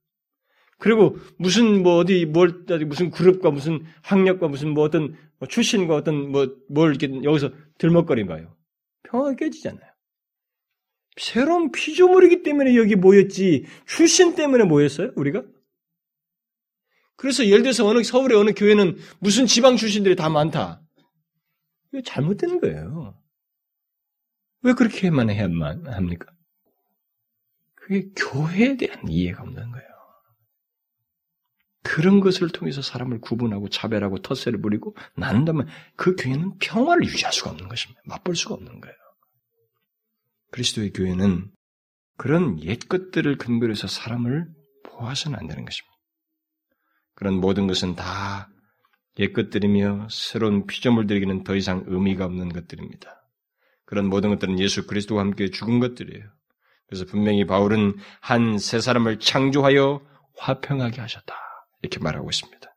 그리고 무슨 뭐 어디 뭘 무슨 그룹과 무슨 학력과 무슨 뭐 어떤 뭐 출신과 어떤 뭐 뭘 이렇게 여기서 들먹거린 거예요. 평화가 깨지잖아요. 새로운 피조물이기 때문에 여기 모였지 출신 때문에 모였어요 우리가? 그래서 예를 들어서 어느 서울의 어느 교회는 무슨 지방 출신들이 다 많다. 이거 잘못된 거예요. 왜 그렇게만 해야만 합니까? 그게 교회에 대한 이해가 없는 거예요. 그런 것을 통해서 사람을 구분하고 차별하고 텃세를 부리고 나눈다면 그 교회는 평화를 유지할 수가 없는 것입니다. 맛볼 수가 없는 거예요. 그리스도의 교회는 그런 옛 것들을 근거로 해서 사람을 보아서는 안 되는 것입니다. 그런 모든 것은 다 옛 것들이며 새로운 피조물들에게는 더 이상 의미가 없는 것들입니다. 그런 모든 것들은 예수 그리스도와 함께 죽은 것들이에요. 그래서 분명히 바울은 한새 사람을 창조하여 화평하게 하셨다. 이렇게 말하고 있습니다.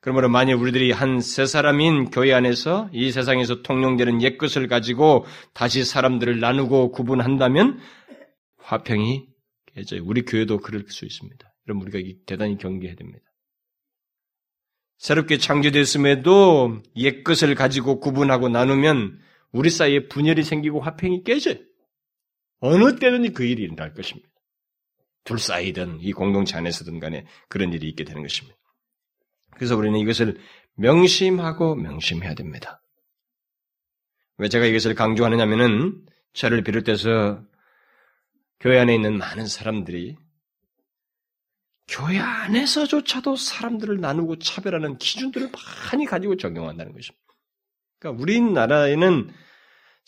그러므로 만약 우리들이 한 세 사람인 교회 안에서 이 세상에서 통용되는 옛것을 가지고 다시 사람들을 나누고 구분한다면 화평이 깨져요. 우리 교회도 그럴 수 있습니다. 그럼 우리가 대단히 경계해야 됩니다. 새롭게 창조됐음에도 옛것을 가지고 구분하고 나누면 우리 사이에 분열이 생기고 화평이 깨져요. 어느 때든지 그 일이 일어날 것입니다. 둘 사이든 이 공동체 안에서든 간에 그런 일이 있게 되는 것입니다. 그래서 우리는 이것을 명심하고 명심해야 됩니다. 왜 제가 이것을 강조하느냐면은 저를 비롯해서 교회 안에 있는 많은 사람들이 교회 안에서조차도 사람들을 나누고 차별하는 기준들을 많이 가지고 적용한다는 것입니다. 그러니까 우리나라에는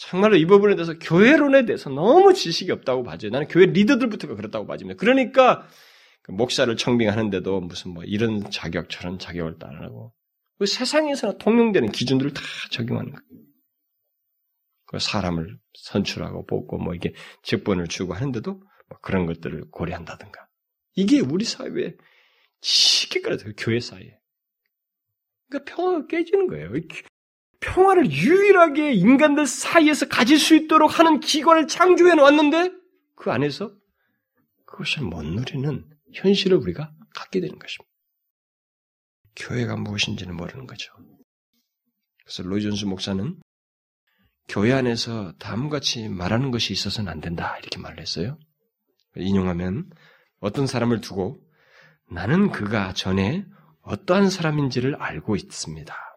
정말로 이 부분에 대해서 교회론에 대해서 너무 지식이 없다고 봐져요. 나는 교회 리더들부터가 그렇다고 봐집니다. 그러니까 그 목사를 청빙하는데도 무슨 뭐 이런 자격 저런 자격을 따르고 그 세상에서나 통용되는 기준들을 다 적용하는 거예요. 그 사람을 선출하고 뽑고 뭐 이게 직분을 주고 하는데도 뭐 그런 것들을 고려한다든가 이게 우리 사회에 지식이 깔아서 교회 사이에 그러니까 평화가 깨지는 거예요. 평화를 유일하게 인간들 사이에서 가질 수 있도록 하는 기관을 창조해 놓았는데 그 안에서 그것을 못 누리는 현실을 우리가 갖게 되는 것입니다. 교회가 무엇인지는 모르는 거죠. 그래서 로이존스 목사는 교회 안에서 다음같이 말하는 것이 있어서는 안 된다 이렇게 말을 했어요. 인용하면 어떤 사람을 두고 나는 그가 전에 어떠한 사람인지를 알고 있습니다.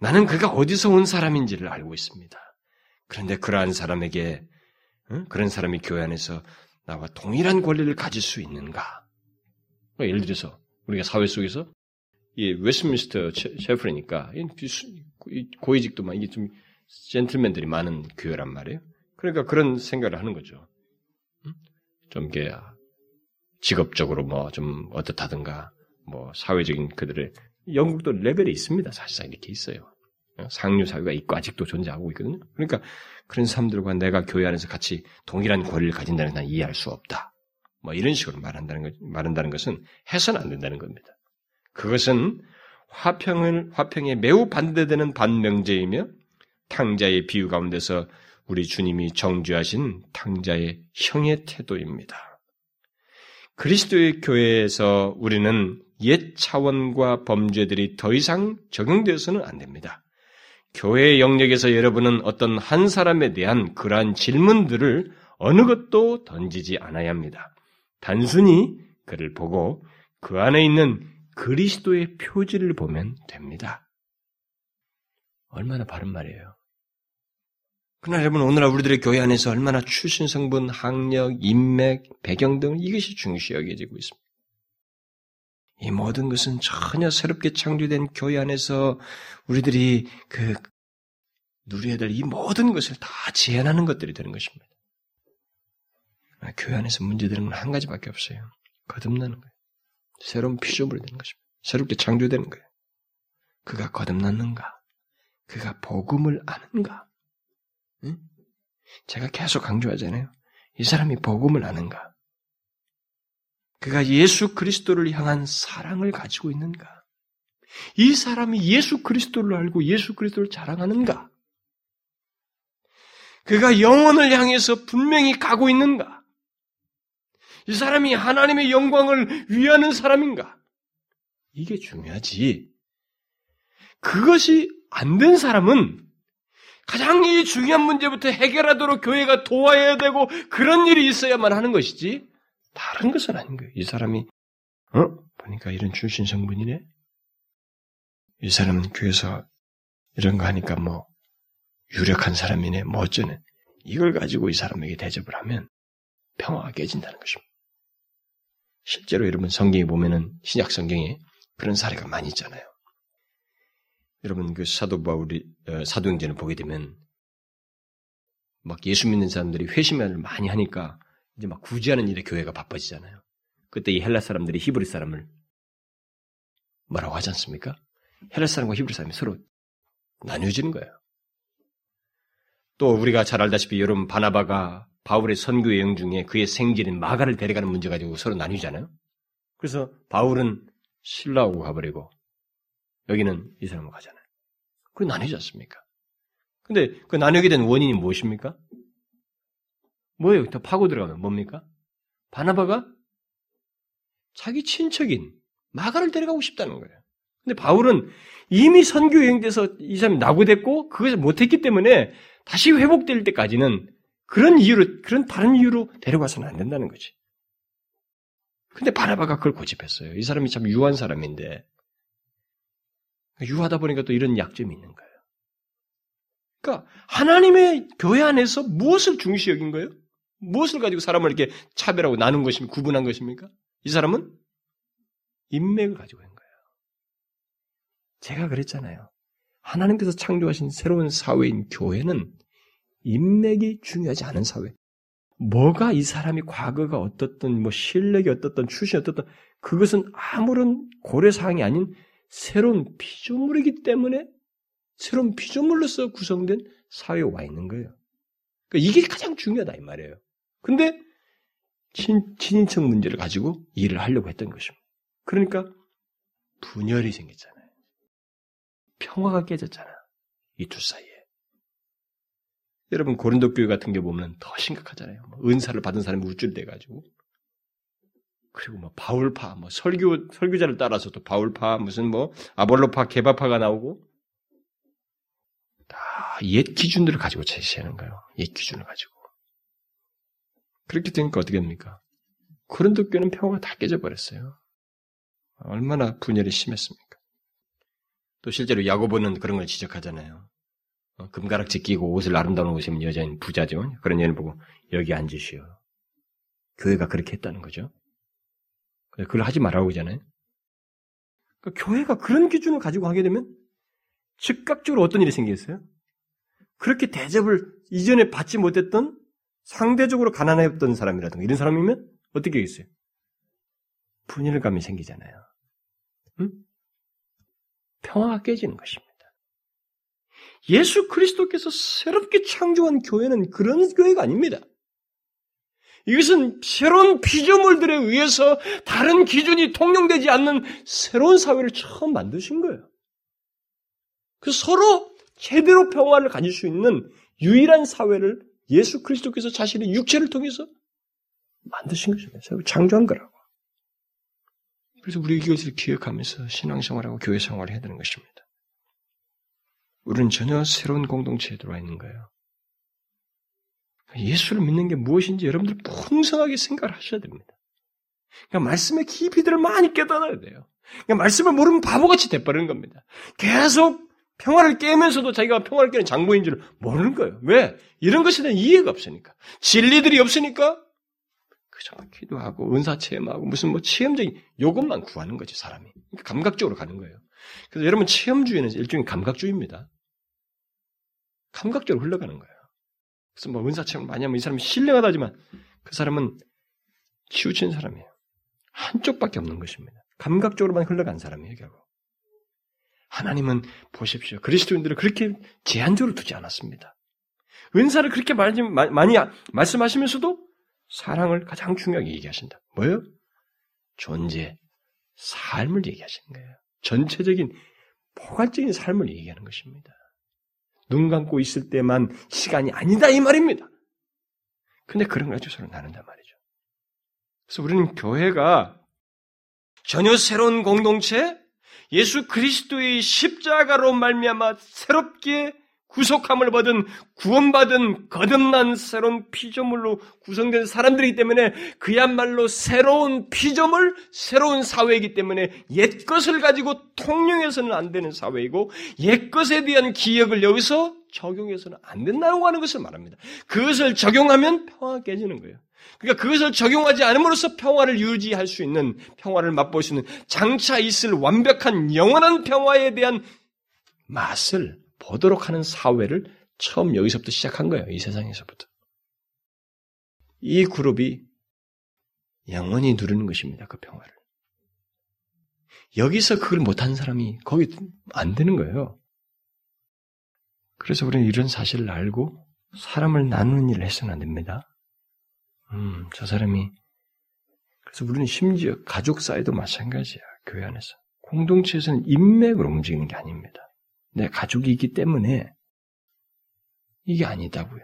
나는 그가 어디서 온 사람인지를 알고 있습니다. 그런데 그러한 사람에게 그런 사람이 교회 안에서 나와 동일한 권리를 가질 수 있는가? 뭐 예를 들어서 우리가 사회 속에서 이 웨스트민스터 셰프니까 고위직도만 이게 좀 젠틀맨들이 많은 교회란 말이에요. 그러니까 그런 생각을 하는 거죠. 좀 이게 직업적으로 뭐 좀 어떻다든가 뭐 사회적인 그들의 영국도 레벨이 있습니다. 사실상 이렇게 있어요. 상류 사회가 있고 아직도 존재하고 있거든요. 그러니까 그런 사람들과 내가 교회 안에서 같이 동일한 권리를 가진다는 건 이해할 수 없다. 뭐 이런 식으로 말한다는 것, 말한다는 것은 해서는 안 된다는 겁니다. 그것은 화평을 화평에 매우 반대되는 반명제이며 탕자의 비유 가운데서 우리 주님이 정죄하신 탕자의 형의 태도입니다. 그리스도의 교회에서 우리는 옛 차원과 범죄들이 더 이상 적용되어서는 안 됩니다. 교회 영역에서 여러분은 어떤 한 사람에 대한 그러한 질문들을 어느 것도 던지지 않아야 합니다. 단순히 그를 보고 그 안에 있는 그리스도의 표지를 보면 됩니다. 얼마나 바른 말이에요. 그러나 여러분 오늘날 우리들의 교회 안에서 얼마나 출신 성분, 학력, 인맥, 배경 등 이것이 중시 여겨지고 있습니다. 이 모든 것은 전혀 새롭게 창조된 교회 안에서 우리들이 그 누려야 될 이 모든 것을 다 제한하는 것들이 되는 것입니다. 교회 안에서 문제되는 건 한 가지밖에 없어요. 거듭나는 거예요. 새로운 피조물이 되는 것입니다. 새롭게 창조되는 거예요. 그가 거듭났는가? 그가 복음을 아는가? 응? 제가 계속 강조하잖아요. 이 사람이 복음을 아는가? 그가 예수 그리스도를 향한 사랑을 가지고 있는가? 이 사람이 예수 그리스도를 알고 예수 그리스도를 자랑하는가? 그가 영혼을 향해서 분명히 가고 있는가? 이 사람이 하나님의 영광을 위하는 사람인가? 이게 중요하지. 그것이 안 된 사람은 가장 이 중요한 문제부터 해결하도록 교회가 도와야 되고 그런 일이 있어야만 하는 것이지 다른 것은 아닌 거예요. 이 사람이 어? 보니까 이런 출신 성분이네. 이 사람은 교회에서 이런 거 하니까 뭐 유력한 사람이네. 뭐 어쩌네. 이걸 가지고 이 사람에게 대접을 하면 평화가 깨진다는 것입니다. 실제로 여러분 성경에 보면은 신약 성경에 그런 사례가 많이 있잖아요. 여러분 그 사도 바울이 어, 사도행전을 보게 되면 막 예수 믿는 사람들이 회심을 많이 하니까 이제 막 구제하는 일에 교회가 바빠지잖아요. 그때 이 헬라 사람들이 히브리 사람을 뭐라고 하지 않습니까? 헬라 사람과 히브리 사람이 서로 나뉘어지는 거예요. 또 우리가 잘 알다시피 여러분 바나바가 바울의 선교 여행 중에 그의 생질인 마가를 데려가는 문제 가지고 서로 나뉘잖아요. 그래서 바울은 신라하고 가버리고 여기는 이 사람을 가잖아요. 그 나뉘지 않습니까? 근데 그 나뉘게 된 원인이 무엇입니까? 뭐예요? 더 파고 들어가면 뭡니까? 바나바가 자기 친척인 마가를 데려가고 싶다는 거예요. 근데 바울은 이미 선교 여행돼서 이 사람이 낙오됐고 그것을 못했기 때문에 다시 회복될 때까지는 그런 이유로 그런 다른 이유로 데려가서는 안 된다는 거지. 근데 바나바가 그걸 고집했어요. 이 사람이 참 유한 사람인데 유하다 보니까 또 이런 약점이 있는 거예요. 그러니까 하나님의 교회 안에서 무엇을 중시 여긴 거예요? 무엇을 가지고 사람을 이렇게 차별하고 나눈 것입니까? 구분한 것입니까? 이 사람은 인맥을 가지고 있는 거예요. 제가 그랬잖아요. 하나님께서 창조하신 새로운 사회인 교회는 인맥이 중요하지 않은 사회. 뭐가 이 사람이 과거가 어떻든 뭐 실력이 어떻든 출신이 어떻든 그것은 아무런 고려 사항이 아닌 새로운 피조물이기 때문에 새로운 피조물로서 구성된 사회에 와 있는 거예요. 그러니까 이게 가장 중요하다 이 말이에요. 근데 친, 친인척 문제를 가지고 일을 하려고 했던 것입니다. 그러니까 분열이 생겼잖아요. 평화가 깨졌잖아. 이 두 사이에. 여러분 고린도 교회 같은 게 보면 더 심각하잖아요. 뭐 은사를 받은 사람이 우쭐대 가지고 그리고 뭐 바울파, 뭐 설교 설교자를 따라서 또 바울파, 무슨 뭐 아볼로파, 개바파가 나오고 다 옛 기준들을 가지고 제시하는 거예요. 옛 기준을 가지고. 그렇게 되니까 어떻게 됩니까? 고린도 교회는 평화가 다 깨져버렸어요. 얼마나 분열이 심했습니까? 또 실제로 야고보는 그런 걸 지적하잖아요. 어, 금가락지 끼고 옷을 아름다운 옷을 입은 여자인 부자죠. 그런 여인 보고 여기 앉으시오. 교회가 그렇게 했다는 거죠. 그걸 하지 말라고 하잖아요. 그러니까 교회가 그런 기준을 가지고 하게 되면 즉각적으로 어떤 일이 생겼어요? 그렇게 대접을 이전에 받지 못했던 상대적으로 가난했던 사람이라든가 이런 사람이면 어떻게 하겠어요? 분열감이 생기잖아요. 응? 평화가 깨지는 것입니다. 예수 그리스도께서 새롭게 창조한 교회는 그런 교회가 아닙니다. 이것은 새로운 피조물들에 의해서 다른 기준이 통용되지 않는 새로운 사회를 처음 만드신 거예요. 그 서로 제대로 평화를 가질 수 있는 유일한 사회를 예수 그리스도께서 자신의 육체를 통해서 만드신 것입니다. 창조한 거라고. 그래서 우리 이것을 기억하면서 신앙생활하고 교회 생활을 해야 되는 것입니다. 우리는 전혀 새로운 공동체에 들어와 있는 거예요. 예수를 믿는 게 무엇인지 여러분들 풍성하게 생각을 하셔야 됩니다. 그러니까 말씀의 깊이들을 많이 깨달아야 돼요. 그러니까 말씀을 모르면 바보같이 돼버리는 겁니다. 계속 평화를 깨면서도 자기가 평화를 깨는 장보인 줄 모르는 거예요. 왜? 이런 것에 대한 이해가 없으니까. 진리들이 없으니까 그저 기도하고 은사 체험하고 무슨 뭐 체험적인 요것만 구하는 거지 사람이. 그러니까 감각적으로 가는 거예요. 그래서 여러분 체험주의는 일종의 감각주의입니다. 감각적으로 흘러가는 거예요. 그래서 뭐 은사 체험 많이 하면 이 사람이 신뢰하다지만 그 사람은 치우친 사람이에요. 한쪽밖에 없는 것입니다. 감각적으로만 흘러간 사람이에요, 결국. 하나님은 보십시오. 그리스도인들을 그렇게 제한적으로 두지 않았습니다. 은사를 그렇게 많이, 많이 말씀하시면서도 사랑을 가장 중요하게 얘기하신다. 뭐예요? 존재, 삶을 얘기하시는 거예요. 전체적인 포괄적인 삶을 얘기하는 것입니다. 눈 감고 있을 때만 시간이 아니다 이 말입니다. 근데 그런 가지고 서로 나눈단 말이죠. 그래서 우리는 교회가 전혀 새로운 공동체, 예수 그리스도의 십자가로 말미암아 새롭게 구속함을 받은 구원받은 거듭난 새로운 피조물로 구성된 사람들이기 때문에 그야말로 새로운 피조물, 새로운 사회이기 때문에 옛 것을 가지고 통용해서는 안 되는 사회이고 옛 것에 대한 기억을 여기서 적용해서는 안 된다고 하는 것을 말합니다. 그것을 적용하면 평화가 깨지는 거예요. 그러니까 그것을 적용하지 않음으로써 평화를 유지할 수 있는 평화를 맛볼 수 있는 장차 있을 완벽한 영원한 평화에 대한 맛을 보도록 하는 사회를 처음 여기서부터 시작한 거예요. 이 세상에서부터. 이 그룹이 영원히 누리는 것입니다. 그 평화를. 여기서 그걸 못한 사람이 거기 안 되는 거예요. 그래서 우리는 이런 사실을 알고 사람을 나누는 일을 해서는 안 됩니다. 음, 저 사람이 그래서 우리는 심지어 가족 사이도 마찬가지야. 교회 안에서. 공동체에서는 인맥으로 움직이는 게 아닙니다. 내 가족이 있기 때문에 이게 아니다고요.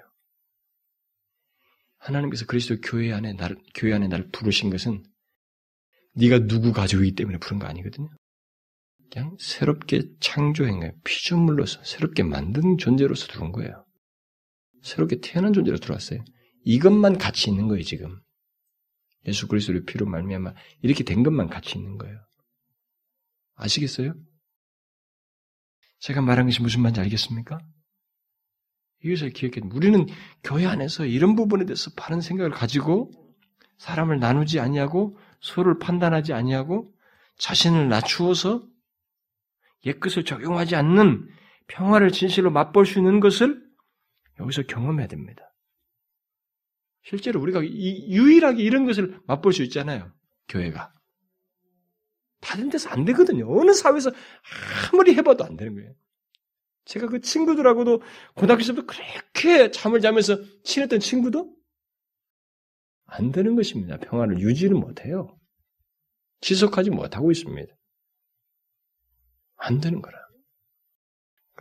하나님께서 그리스도 교회 안에 날 교회 안에 나를 부르신 것은 네가 누구 가족이기 때문에 부른 거 아니거든요. 그냥 새롭게 창조한 거예요. 피조물로서 새롭게 만든 존재로서 들어온 거예요. 새롭게 태어난 존재로 들어왔어요. 이것만 같이 있는 거예요, 지금. 예수 그리스도의 피로 말미암아 이렇게 된 것만 같이 있는 거예요. 아시겠어요? 제가 말한 것이 무슨 말인지 알겠습니까? 이것을 기억해. 우리는 교회 안에서 이런 부분에 대해서 바른 생각을 가지고 사람을 나누지 아니하고 서로를 판단하지 아니하고 자신을 낮추어서 옛것을 적용하지 않는 평화를 진실로 맛볼 수 있는 것을 여기서 경험해야 됩니다. 실제로 우리가 유일하게 이런 것을 맛볼 수 있잖아요. 교회가. 다른 데서 안 되거든요. 어느 사회에서 아무리 해봐도 안 되는 거예요. 제가 그 친구들하고도 고등학교 때부터 그렇게 잠을 자면서 친했던 친구도 안 되는 것입니다. 평화를 유지를 못해요. 지속하지 못하고 있습니다. 안 되는 거라.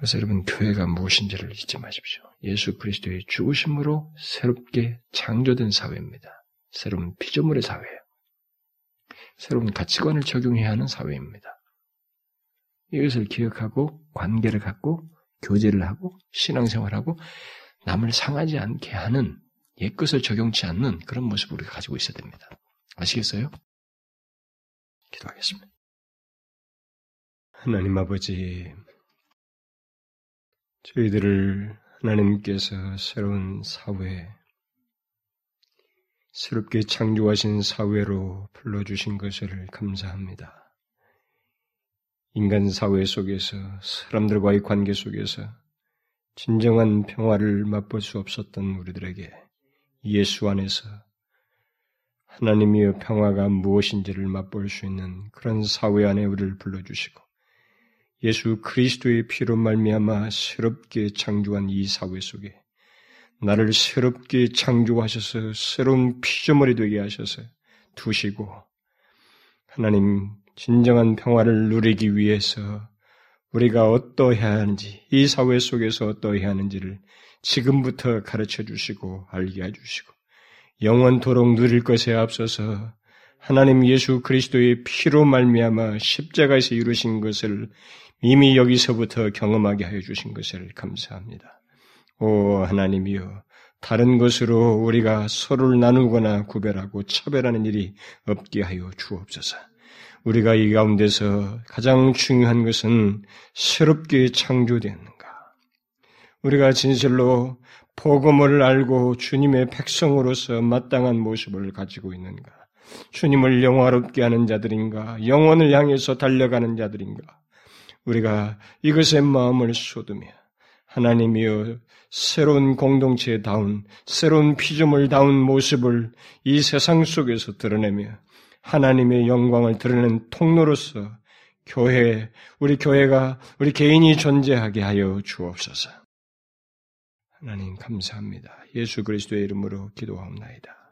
그래서 여러분 교회가 무엇인지를 잊지 마십시오. 예수 그리스도의 죽으심으로 새롭게 창조된 사회입니다. 새로운 피조물의 사회예요. 새로운 가치관을 적용해야 하는 사회입니다. 이것을 기억하고 관계를 갖고 교제를 하고 신앙생활하고 남을 상하지 않게 하는 옛것을 적용치 않는 그런 모습을 우리가 가지고 있어야 됩니다. 아시겠어요? 기도하겠습니다. 하나님 아버지, 저희들을 하나님께서 새로운 사회, 새롭게 창조하신 사회로 불러주신 것을 감사합니다. 인간 사회 속에서 사람들과의 관계 속에서 진정한 평화를 맛볼 수 없었던 우리들에게 예수 안에서 하나님의 평화가 무엇인지를 맛볼 수 있는 그런 사회 안에 우리를 불러주시고 예수 그리스도의 피로 말미암아 새롭게 창조한 이 사회 속에 나를 새롭게 창조하셔서 새로운 피조물이 되게 하셔서 두시고 하나님 진정한 평화를 누리기 위해서 우리가 어떠해야 하는지 이 사회 속에서 어떠해야 하는지를 지금부터 가르쳐 주시고 알게 해 주시고 영원토록 누릴 것에 앞서서 하나님 예수 그리스도의 피로 말미암아 십자가에서 이루신 것을 이미 여기서부터 경험하게 하여 주신 것을 감사합니다. 오 하나님이여 다른 것으로 우리가 서로를 나누거나 구별하고 차별하는 일이 없게 하여 주옵소서. 우리가 이 가운데서 가장 중요한 것은 새롭게 창조되었는가. 우리가 진실로 복음을 알고 주님의 백성으로서 마땅한 모습을 가지고 있는가. 주님을 영화롭게 하는 자들인가. 영혼을 향해서 달려가는 자들인가. 우리가 이것에 마음을 쏟으며 하나님이여 새로운 공동체다운 새로운 피조물다운 모습을 이 세상 속에서 드러내며 하나님의 영광을 드러내는 통로로서 교회, 우리 교회가, 우리 개인이 존재하게 하여 주옵소서. 하나님 감사합니다. 예수 그리스도의 이름으로 기도하옵나이다.